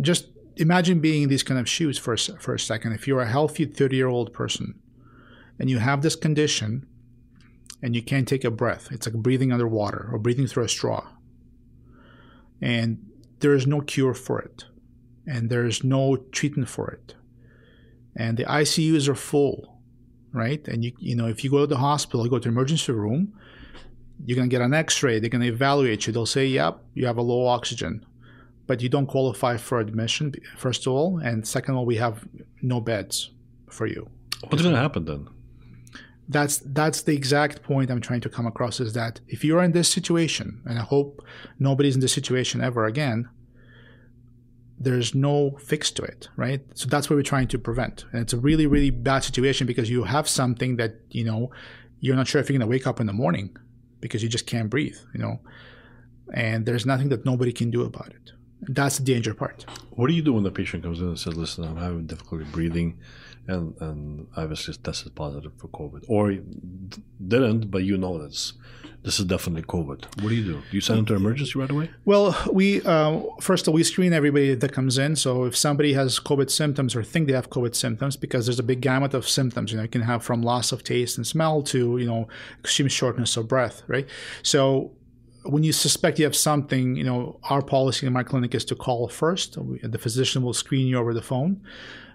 just imagine being in these kind of shoes for a, for a second. If you're a healthy 30 year old person and you have this condition and you can't take a breath, it's like breathing underwater or breathing through a straw, and there is no cure for it, and there is no treatment for it, and the ICUs are full, right? And you you know if you go to the hospital, you go to the emergency room, you're gonna get an X-ray. They're gonna evaluate you. They'll say, "Yep, you have a low oxygen." but you don't qualify for admission first of all and second of all we have no beds for you What's going to happen then? That's that's the exact point i'm trying to come across is that if you're in this situation and i hope nobody's in this situation ever again there's no fix to it right? So that's what we're trying to prevent. And it's a really really bad situation because you have something that you know you're not sure if you're to wake up in the morning because you just can't breathe you know? And there's nothing that nobody can do about it. That's the danger part. What do you do when the patient comes in and says, "Listen, I'm having difficulty breathing," and and obviously tested positive for COVID, or didn't, but you know that's this is definitely COVID. What do you do? Do you send them to emergency right away? Well, we uh, first of all we screen everybody that comes in. So if somebody has COVID symptoms or think they have COVID symptoms, because there's a big gamut of symptoms, you know, you can have from loss of taste and smell to you know extreme shortness of breath, right? So when you suspect you have something, you know, our policy in my clinic is to call first. The physician will screen you over the phone.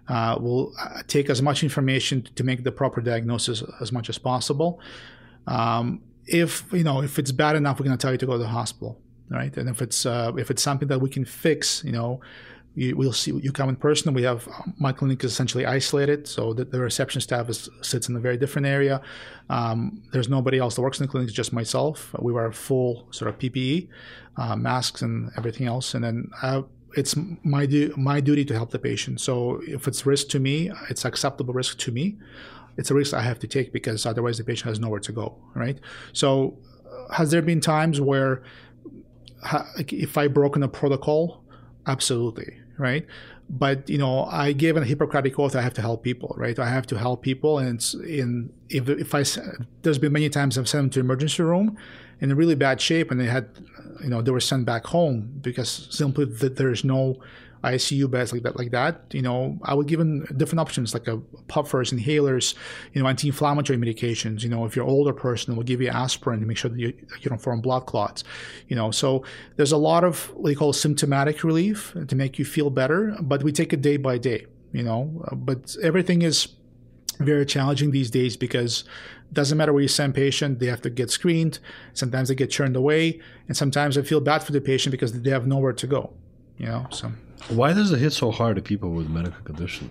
Uh, we'll uh, take as much information to make the proper diagnosis as much as possible. Um, if you know if it's bad enough, we're going to tell you to go to the hospital, right? And if it's uh, if it's something that we can fix, you know, you, we'll see. You come in person. We have my clinic is essentially isolated, so the, the reception staff is, sits in a very different area. Um, there's nobody else that works in the clinic, it's just myself. We wear full sort of PPE, uh, masks, and everything else. And then uh, it's my du- my duty to help the patient. So if it's risk to me, it's acceptable risk to me. It's a risk I have to take because otherwise the patient has nowhere to go, right? So, uh, has there been times where if I broken a protocol? Absolutely, right? But you know, I gave a Hippocratic oath. I have to help people, right? I have to help people, and it's in if if I there's been many times I've sent them to emergency room in a really bad shape, and they had, you know, they were sent back home because simply that there's no ICU beds like that, like that, you know, I would give them different options like a puffers, inhalers, you know, anti-inflammatory medications. You know, if you're an older person, we'll give you aspirin to make sure that you, you don't form blood clots. You know, so there's a lot of what they call symptomatic relief to make you feel better, but we take it day by day. You know, but everything is very challenging these days because it doesn't matter where you send patient, they have to get screened. Sometimes they get turned away, and sometimes I feel bad for the patient because they have nowhere to go. You know, so Why does it hit so hard to people with medical condition?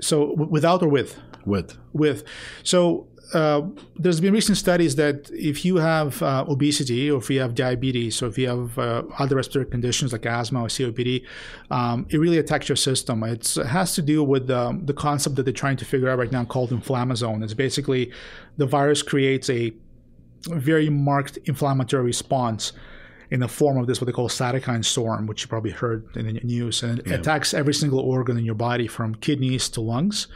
so w- without or with With with so uh, there's been recent studies that if you have uh, obesity or if you have diabetes or if you have uh, other respiratory conditions like asthma or COPD, um, it really attacks your system. It's, it has to do with um, the concept that they're trying to figure out right now called inflammasome. It's basically the virus creates a very marked inflammatory response in the form of this what they call cytokine storm, which you probably heard in the news, and it attacks every single organ in your body from kidneys to lungs.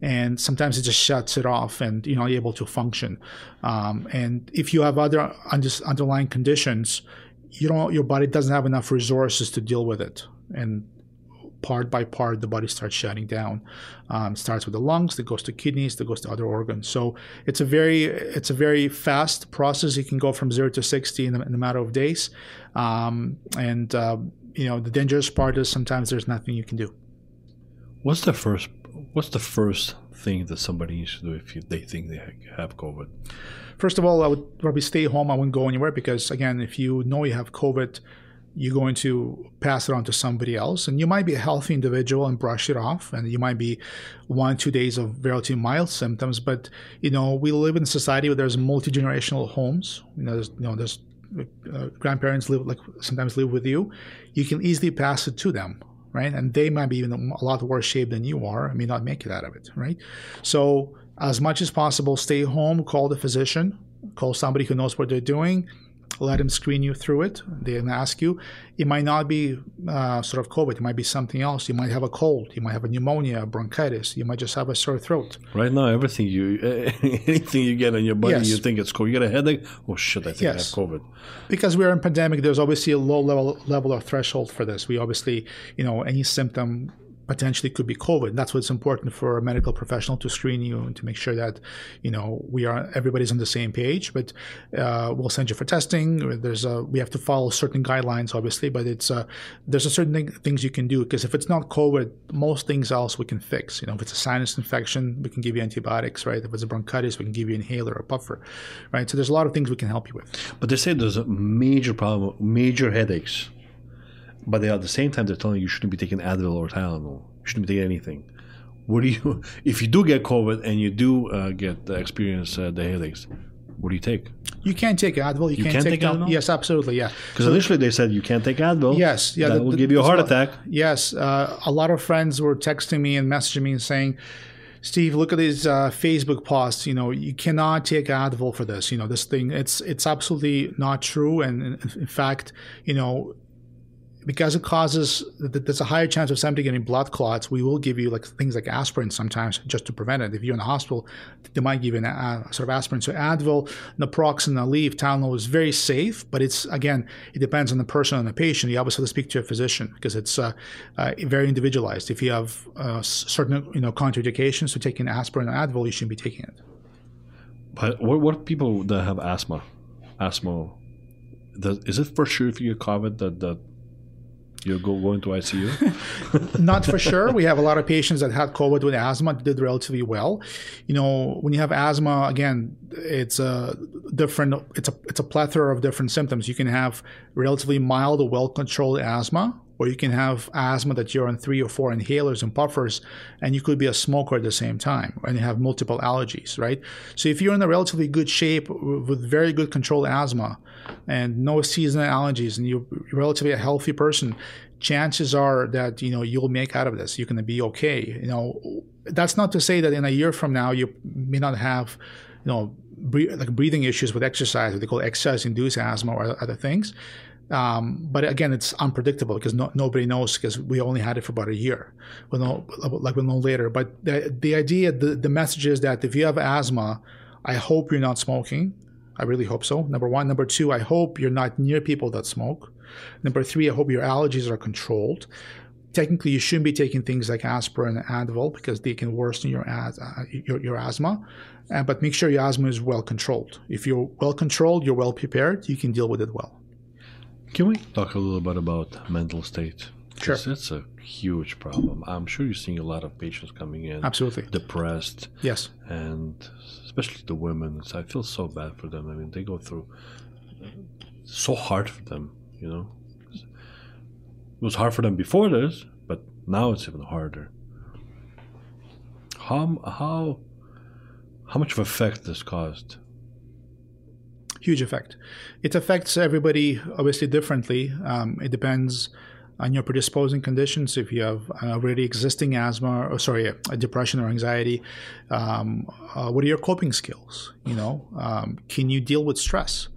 And sometimes it just shuts it off, and you're not able to function. Um, and if you have other under, underlying conditions, you don't, your body doesn't have enough resources to deal with it. And part by part, the body starts shutting down. Um, it starts with the lungs, that goes to kidneys, that goes to other organs. So it's a very it's a very fast process. You can go from zero to sixty in a, in a matter of days. Um, and uh, you know the dangerous part is sometimes there's nothing you can do. what's the first what's the first thing that somebody needs to do if they think they have COVID? First of all, I would probably stay home. I wouldn't go anywhere because, again, if you know you have COVID, you're going to pass it on to somebody else. And you might be a healthy individual and brush it off. And you might be one, two days of relatively mild symptoms. But, you know, we live in a society where there's multi generational homes. You know, there's, you know, there's uh, grandparents live, like, sometimes live with you. You can easily pass it to them right? And they might be in a lot worse shape than you are and may not make it out of it, right? So, as much as possible, stay home, call the physician, call somebody who knows what they're doing, let them screen you through it. They ask you. It might not be uh, sort of COVID, it might be something else. You might have a cold, you might have a pneumonia, bronchitis, you might just have a sore throat. Right now, everything you anything you get on your body, Yes. you think it's COVID. You get a headache. Oh shit! I think Yes. I have COVID. because we're in pandemic there's obviously a low level level of threshold for this we obviously you know any symptom potentially could be covid. That's what's important for a medical professional to screen you and to make sure that you know we are everybody's on the same page. But uh, we'll send you for testing. There's a we have to follow certain guidelines obviously but it's uh, there's a certain thing, things you can do. Because if it's not covid most things else we can fix. You know if it's a sinus infection we can give you antibiotics right? If it's a bronchitis we can give you an inhaler or puffer right? So there's a lot of things we can help you with. But they say there's a major problem, major headaches. But they, at the same time, they're telling you you shouldn't be taking Advil or Tylenol. You shouldn't be taking anything. What do you, if you do get COVID and you do uh, get uh, experience uh, the headaches, what do you take? You can't take Advil. You, can't, can take, take Advil. Yes, absolutely. Yeah. Because initially they said you can't take Advil. Yes. Yeah. that the- will the- give you a heart attack. Yes. Uh, a lot of friends were texting me and messaging me and saying, Steve, look at these uh, Facebook posts. You know, you cannot take Advil for this. You know, this thing. It's it's absolutely not true. And in, in fact, you know, because it causes there's a higher chance of somebody getting blood clots, we will give you like things like aspirin sometimes just to prevent it. If you're in the hospital, they might give you an uh, sort of aspirin. So Advil, naproxen, Aleve, Tylenol is very safe, but it's again it depends on the person and the patient. You obviously have to speak to a physician because it's uh, uh, very individualized. If you have uh, certain you know contraindications to taking aspirin and Advil, you shouldn't be taking it. But what, what people that have asthma? Asthma. Is it for sure if you get COVID that, that you go going to ICU? Not for sure. We have a lot of patients that had COVID with asthma did relatively well. You know, when you have asthma, again, it's a different. It's a it's a plethora of different symptoms. You can have relatively mild or well controlled asthma, or you can have asthma that you're on three or four inhalers and puffers, and you could be a smoker at the same time, and you have multiple allergies, right? So if you're in a relatively good shape with very good controlled asthma and no seasonal allergies, and you're relatively a healthy person, chances are that you know you'll make out of this. You're going to be okay. You know, that's not to say that in a year from now you may not have, you know, like breathing issues with exercise, what they call exercise-induced asthma or other things. Um, but again, it's unpredictable because no, nobody knows because we only had it for about a year. We'll know, like we'll know later. But the, the idea, the, the message is that if you have asthma, I hope you're not smoking. I really hope so. Number one. Number two, I hope you're not near people that smoke. Number three, I hope your allergies are controlled. technically you shouldn't be taking things like aspirin and Advil because they can worsen your uh, your, your asthma. Uh, but make sure your asthma is well controlled. If you're well controlled, you're well prepared, you can deal with it well. Can we talk a little bit about mental state? Sure. It's a huge problem. I'm sure you're seeing a lot of patients coming in Absolutely. depressed, Yes. and especially the women. I feel so bad for them. I mean, they go through so hard for them. You know, it was hard for them before this, but now it's even harder. How how how much of effect this caused? Huge effect. It affects everybody obviously differently. Um, it depends on your predisposing conditions. If you have already existing asthma, or sorry, depression or anxiety, um, uh, what are your coping skills? You know, um, can you deal with stress?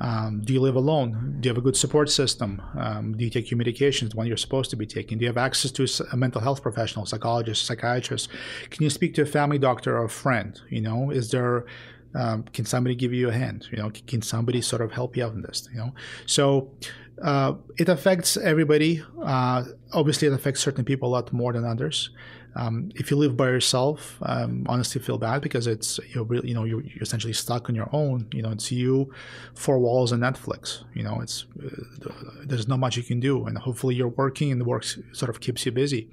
Um, do you live alone? Do you have a good support system? Um, do you take your medications, the one you're supposed to be taking? Do you have access to a mental health professional, psychologist, psychiatrist? Can you speak to a family doctor or a friend? You know, is there um, can somebody give you a hand? You know, can somebody sort of help you out in this? You know, so uh, it affects everybody. Uh, obviously, it affects certain people a lot more than others. Um, if you live by yourself, um, honestly, feel bad because it's you're really, you know you're, you're, essentially stuck on your own. You know, it's you, four walls, and Netflix. You know, it's uh, there's not much you can do, and hopefully you're working and the work sort of keeps you busy.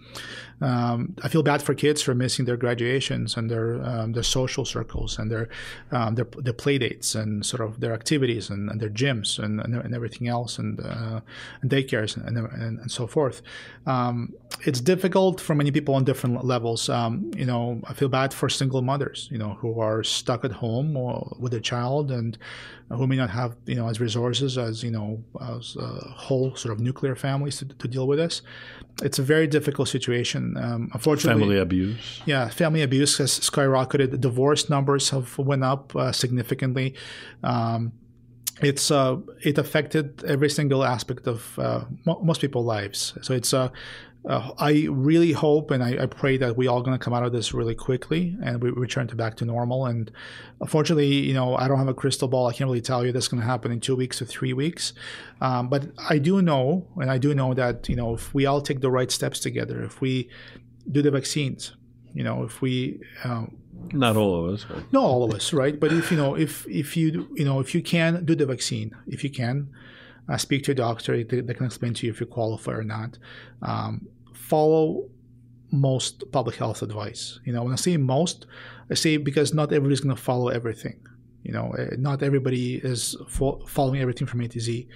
Um, I feel bad for kids for missing their graduations and their um, their social circles and their um, their their play dates and sort of their activities and, and their gyms and, and, and everything else and, uh, and daycares and, and, and so forth. Um, it's difficult for many people on different levels. Um, you know, I feel bad for single mothers, you know, who are stuck at home with a child and who may not have, you know, as resources as, you know, as uh, whole sort of nuclear families to, to, deal with this. It's a very difficult situation. Um, unfortunately, family abuse. Yeah, family abuse has skyrocketed. Divorce numbers have went up uh, significantly. Um, it's uh, it affected every single aspect of uh, mo- most people's lives. So it's uh, uh, I really hope and I, I pray that we all going to come out of this really quickly and we return to back to normal. And unfortunately, you know, I don't have a crystal ball. I can't really tell you this going to happen in two weeks or three weeks. Um, but I do know, and I do know that you know, if we all take the right steps together, if we do the vaccines, you know, if we um, not all of us. But. Not all of us, right? But if you know, if if you you know, if you can do the vaccine, if you can, uh, speak to a doctor. They, they, can explain to you if you qualify or not. Um, follow most public health advice. You know, when I say most, I say because not everybody's going to follow everything. You know, eh, not everybody is fo- following everything from A to Z.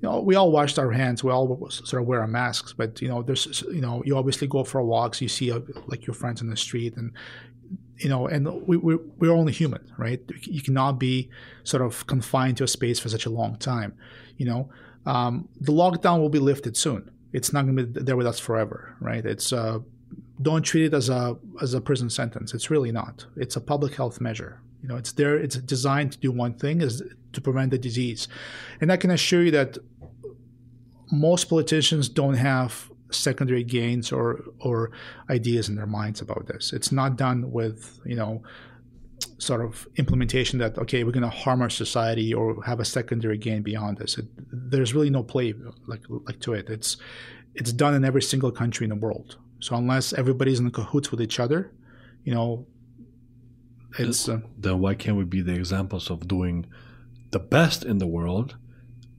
You know, we all washed our hands. We all sort of wear our masks, but you know, there's you know, you obviously go for walks. You see uh, like your friends in the street, and you know, and we, we're, we're only human, right? You cannot be sort of confined to a space for such a long time. You know, um, the lockdown will be lifted soon. It's not going to be there with us forever, right? It's uh, don't treat it as a as a prison sentence. It's really not. It's a public health measure. You know, it's there. It's designed to do one thing: is to prevent the disease. And I can assure you that most politicians don't have secondary gains or or ideas in their minds about this. It's not done with you know sort of implementation that okay we're going to harm our society or have a secondary gain beyond this. It, there's really no play like like to it. It's it's done in every single country in the world. So unless everybody's in cahoots with each other, you know, it's uh, then why can't we be the examples of doing the best in the world?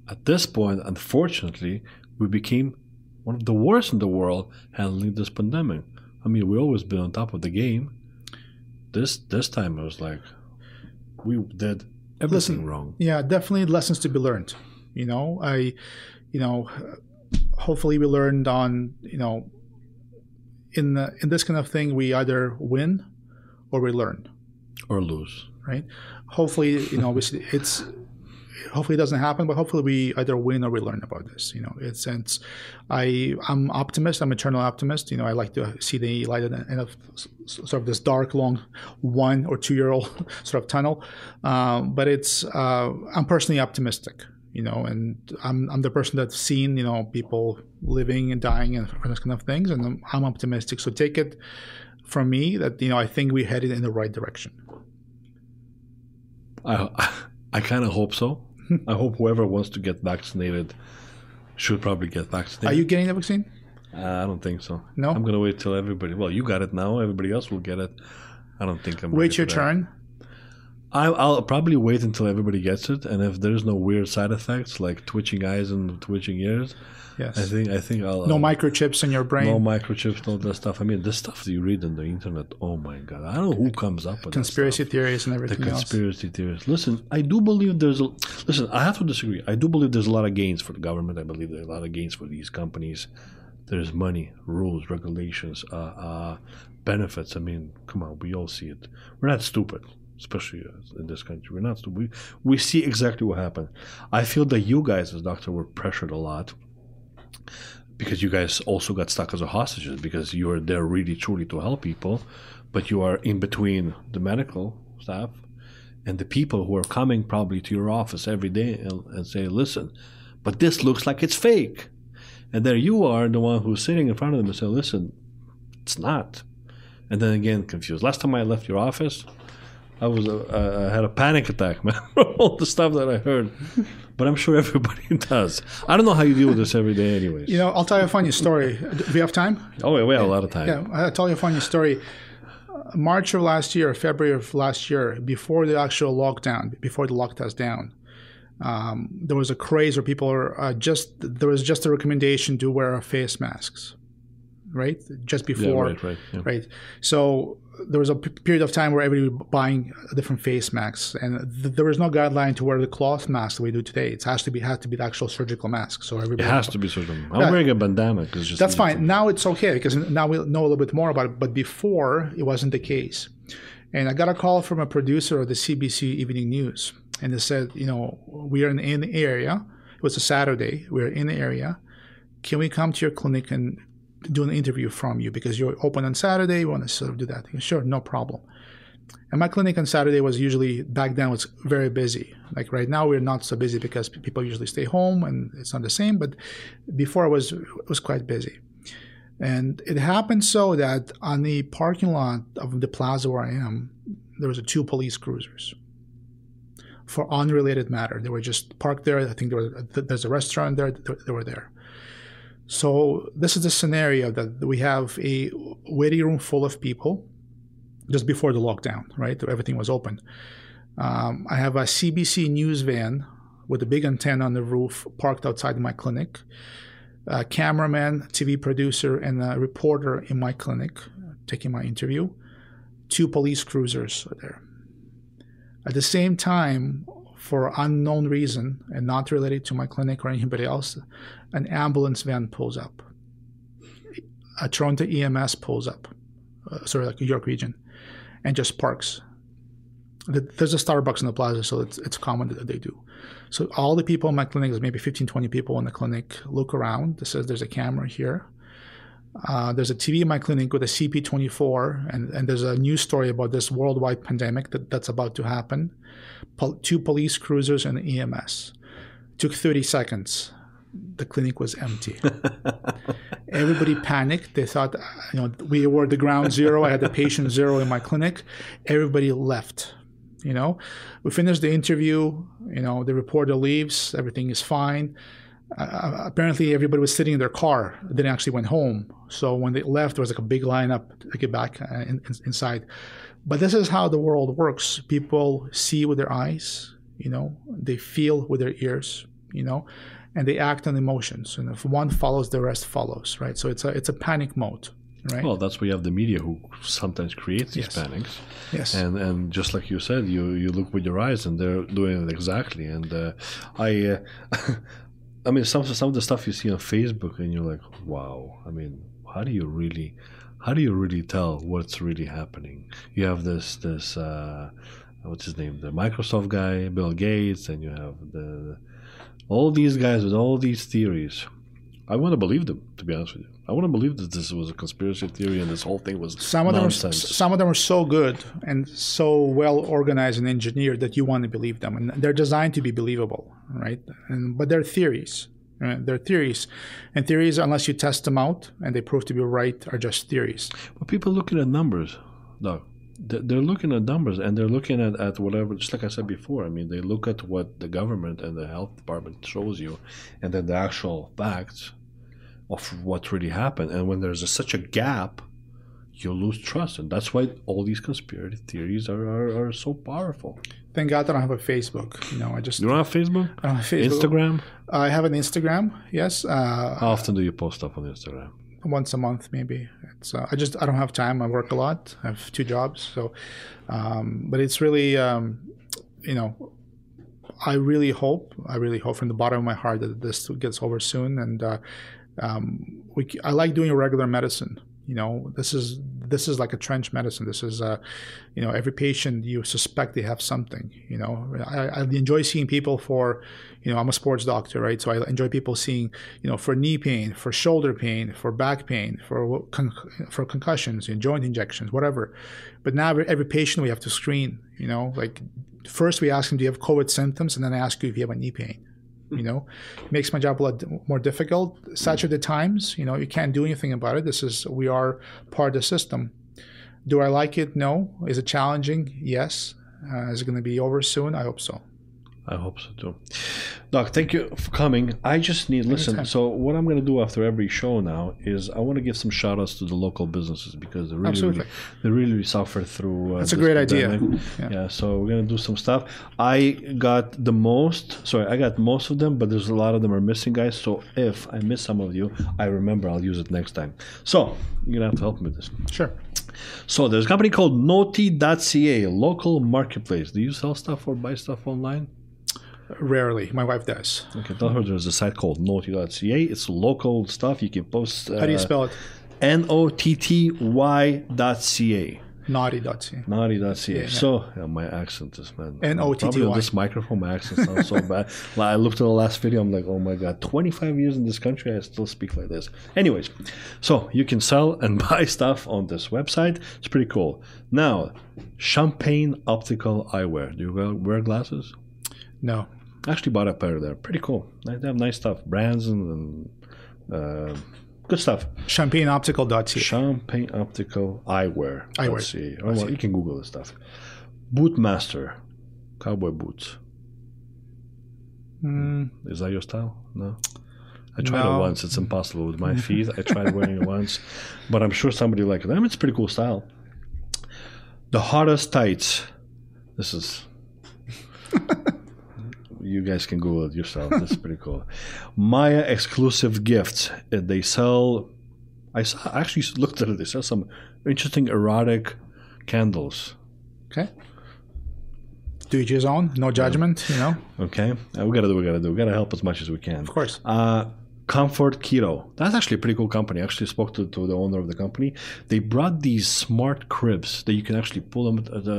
At this point, unfortunately, we became one of the worst in the world handling this pandemic. I mean, we've always been on top of the game. This this time it was like we did everything Listen, wrong. Yeah, definitely lessons to be learned. You know, I, you know, hopefully we learned on you know, in the, in this kind of thing we either win or we learn or lose. Right. Hopefully, you know, obviously it's hopefully it doesn't happen, but hopefully we either win or we learn about this. You know, it's since I I'm optimist. I'm eternal optimist. You know, I like to see the light at the end of sort of this dark, long, one or two year old sort of tunnel. Um, but it's uh, I'm personally optimistic. You know, and I'm I'm the person that's seen you know people living and dying and this kind of things, and I'm, I'm optimistic. So take it from me that you know I think we're headed in the right direction. I I kind of hope so. I hope whoever wants to get vaccinated should probably get vaccinated. Are you getting the vaccine? Uh, I don't think so. No? I'm gonna wait till everybody. Well, you got it now. Everybody else will get it. I don't think I'm. Wait your turn. I, I'll probably wait until everybody gets it, and if there's no weird side effects like twitching eyes and twitching ears, Yes. I think I think I'll. no I'll- microchips in your brain. No microchips, no that stuff. I mean, the stuff that you read on the internet. Oh my god! I don't know who comes up with conspiracy theories and The everything else. conspiracy theories. Listen, I do believe there's a. Listen, I have to disagree. I do believe there's a lot of gains for the government. I believe there's a lot of gains for these companies. There's money, rules, regulations, uh, uh, benefits. I mean, come on, we all see it. We're not stupid, especially uh, in this country. We're not. We, we see exactly what happened. I feel that you guys, as doctor, were pressured a lot because you guys also got stuck as a hostages because you are there really truly to help people, but you are in between the medical staff and the people who are coming probably to your office every day and, and say, listen, but this looks like it's fake. And there you are, the one who's sitting in front of them and say, listen, it's not. And then again, confused. Last time I left your office, I was uh, I had a panic attack, man, all the stuff that I heard. But I'm sure everybody does. I don't know how you deal with this every day, anyways. You know, I'll tell you a funny story. Do we have time? oh, yeah, we have a lot of time. Yeah, I'll tell you a funny story. March of last year, February of last year, before the actual lockdown, before the lockdowns down, um, there was a craze where people are uh, just there was just a recommendation to wear face masks, right? Just Yeah, before, right, right. yeah. right? So there was a p- period of time where everybody was buying different face masks, and th- there was no guideline to wear the cloth mask that we do today. It has to be has to be the actual surgical mask. So It everybody has to be certain. I'm Yeah. wearing a bandana because just that's fine. Now it's okay because now we know a little bit more about it. But before, it wasn't the case. And I got a call from a producer of the CBC Evening News, and they said, you know, we are in, in the area. It was a Saturday. We are in the area. Can we come to your clinic and do an interview from you because you're open on Saturday? Want to sort of do that. Sure, no problem. And my clinic on Saturday was usually back then was very busy. Like right now, we're not so busy because people usually stay home and it's not the same. But before it was it was quite busy. And it happened so that on the parking lot of the plaza where I am, there was a two police cruisers for unrelated matter. They were just parked there. I think there was there's a restaurant there. They were there. So this is the scenario that we have a waiting room full of people just before the lockdown, right? Everything was open. Um, I have a CBC news van with a big antenna on the roof parked outside my clinic. A cameraman, TV producer, and a reporter in my clinic taking my interview. Two police cruisers are there. At the same time, for unknown reason and not related to my clinic or anybody else, an ambulance van pulls up. A Toronto EMS pulls up, uh, sorry, like York Region, and just parks. There's a Starbucks in the plaza, so it's, it's common that they do. So all the people in my clinic, there's maybe 15, 20 people in the clinic, look around. This says there's a camera here. Uh, there's a TV in my clinic with a CP24, and, and there's a news story about this worldwide pandemic that, that's about to happen. Pol- two police cruisers and EMS. Took 30 seconds. The clinic was empty. Everybody panicked. They thought, uh, you know, we were the ground zero. I had the patient zero in my clinic. Everybody left. You know, we finished the interview. You know, the reporter leaves. Everything is fine. Uh, apparently, everybody was sitting in their car. They didn't actually went home. So when they left, there was like a big lineup to get back uh, in, in, inside. But this is how the world works. People see with their eyes. You know, they feel with their ears. You know, and they act on emotions. And if one follows, the rest follows. Right. So it's a it's a panic mode. Right. Well, that's why you have the media who sometimes creates these Yes. panics. yes. and and just like you said, you you look with your eyes, and they're doing it exactly. And uh, I, uh, I mean, some some of the stuff you see on Facebook, and you're like, wow. I mean, how do you really, how do you really tell what's really happening? You have this this uh, what's his name, the Microsoft guy, Bill Gates, and you have the all these guys with all these theories. I want to believe them, to be honest with you. I want to believe that this was a conspiracy theory and this whole thing was some of them are, nonsense. some of them are so good and so well organized and engineered that you want to believe them and they're designed to be believable right and but they're theories right? they're theories and theories unless you test them out and they prove to be right are just theories But people looking at numbers, they- they're looking at numbers and they're looking at, at whatever. Just like I said before, I mean, they look at what the government and the health department shows you, and then the actual facts. of what really happened. And when there's a, such a gap, you lose trust, and that's why all these conspiracy theories are, are, are so powerful. Thank God I don't have a Facebook. You know, I just You don't have Facebook, I don't have Facebook. Instagram. I have an Instagram. Yes, uh, How often do you post stuff on Instagram? once a month maybe. It's uh, I just I don't have time. I work a lot. I have two jobs, so um, but it's really um, you know I really hope I really hope from the bottom of my heart that this gets over soon. And uh, um, we I like doing regular medicine. You know, this is this is like a trench medicine. This is, uh, you know, every patient you suspect they have something. You know, I, I enjoy seeing people for, you know, I'm a sports doctor, right? So I enjoy people seeing, you know, for knee pain, for shoulder pain, for back pain, for con- for concussions, and joint injections, whatever. But now every, every patient we have to screen. You know, like first we ask them, do you have COVID symptoms, and then I ask you if you have a knee pain you know makes my job a lot more difficult. Such are the times you know you can't do anything about it. This is we are part of the system. Do i like it? No. Is it challenging? Yes. Uh, is it going to be over soon? I hope so I hope so too. Doc, thank you for coming. I just need listen. Anytime. So what I'm going to do after every show now is I want to give some shout outs to the local businesses because they really, really they really suffer through. Uh, That's a great idea. Yeah. Yeah. So we're going to do some stuff. I got the most. Sorry, I got most of them, but there's a lot of them are missing, guys. So if I miss some of you, I remember I'll use it next time. So you're gonna have to help me with this. sure So there's a company called Notty.ca, local marketplace. Do you sell stuff or buy stuff online? Rarely my wife does Okay, tell her there's a site called Notty.ca. It's local stuff. You can post. Uh, how do you spell it N O T T Y dot C A. naughty.ca Naughty.ca. Yeah. So yeah, my accent is man. N-O-T-T-Y. Probably on this microphone, my accent sounds so bad. Like, I looked at the last video. I'm like, oh my god, 25 years in this country, I still speak like this. Anyways, so you can sell and buy stuff on this website. It's pretty cool. Now, Champagne Optical Eyewear. Do you wear glasses? no I actually bought a pair there. Pretty cool. They have nice stuff, brands and, and uh, good stuff. champagneoptical.ca Champagne Optical Eyewear. Eyewear. Oh, well, you can Google this stuff. Bootmaster, cowboy boots. mm, Is that your style? No. I tried it once. It's impossible with my feet. I tried wearing it once, but I'm sure somebody liked them. It's pretty cool style. The hottest tights. This is. you guys can Google it yourself. This is pretty cool. Maya exclusive gifts. Uh, They sell. I saw. I actually looked at it. They sell some interesting erotic candles. okay do each his own no judgment you know Okay, Uh, we gotta do. what We gotta do. We gotta help as much as we can. of course Uh, Comfort Keto. That's actually a pretty cool company. I actually spoke to, to the owner of the company. They brought these smart cribs that you can actually pull them. uh, The,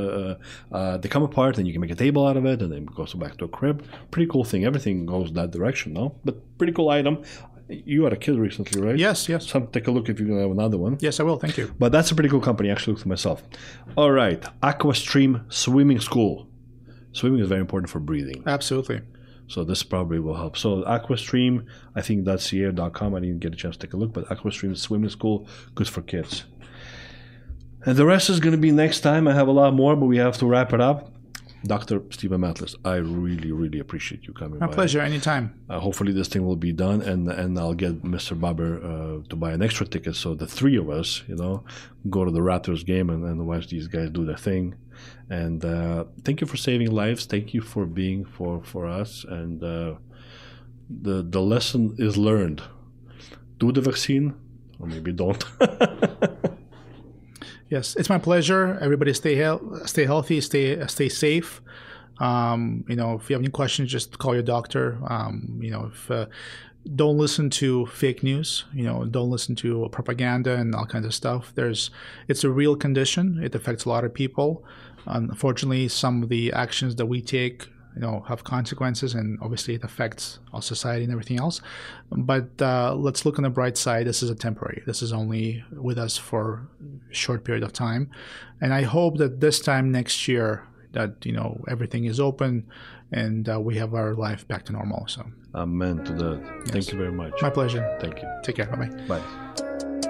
uh, uh, they come apart and you can make a table out of it and then it goes back to a crib. Pretty cool thing. Everything goes that direction now. But pretty cool item. You had a kid recently, right? yes yes So take a look if you're going to have another one. yes i will thank you But that's a pretty cool company. I actually looked at myself. All right. Aquastream Swimming School. Swimming is very important for breathing. absolutely So this probably will help. So Aquastream, I think that's .ca.com. I didn't get a chance to take a look, but Aquastream Swimming School, good for kids. And the rest is going to be next time. I have a lot more, but we have to wrap it up. Dr. Steven Matlis, I really, really appreciate you coming my by. pleasure anytime Uh, hopefully this thing will be done, and and I'll get Mr. Barber uh, to buy an extra ticket so the three of us, you know, go to the Raptors game and, and watch these guys do their thing. And uh, thank you for saving lives. Thank you for being for for us. And uh, the the lesson is learned. Do the vaccine, or maybe don't. Yes, it's my pleasure. Everybody, stay hel- stay healthy, stay stay safe. Um, you know, if you have any questions, just call your doctor. Um, you know, if uh, don't listen to fake news. You know, don't listen to propaganda and all kinds of stuff. There's, it's a real condition. It affects a lot of people. Unfortunately, some of the actions that we take, you know, have consequences, and obviously it affects our society and everything else. But uh, let's look on the bright side. This is a temporary. This is only with us for a short period of time, and I hope that this time next year that you know everything is open and uh, we have our life back to normal. So Amen to that. Thank you very much. my pleasure. Thank you. Take care. Bye. Bye.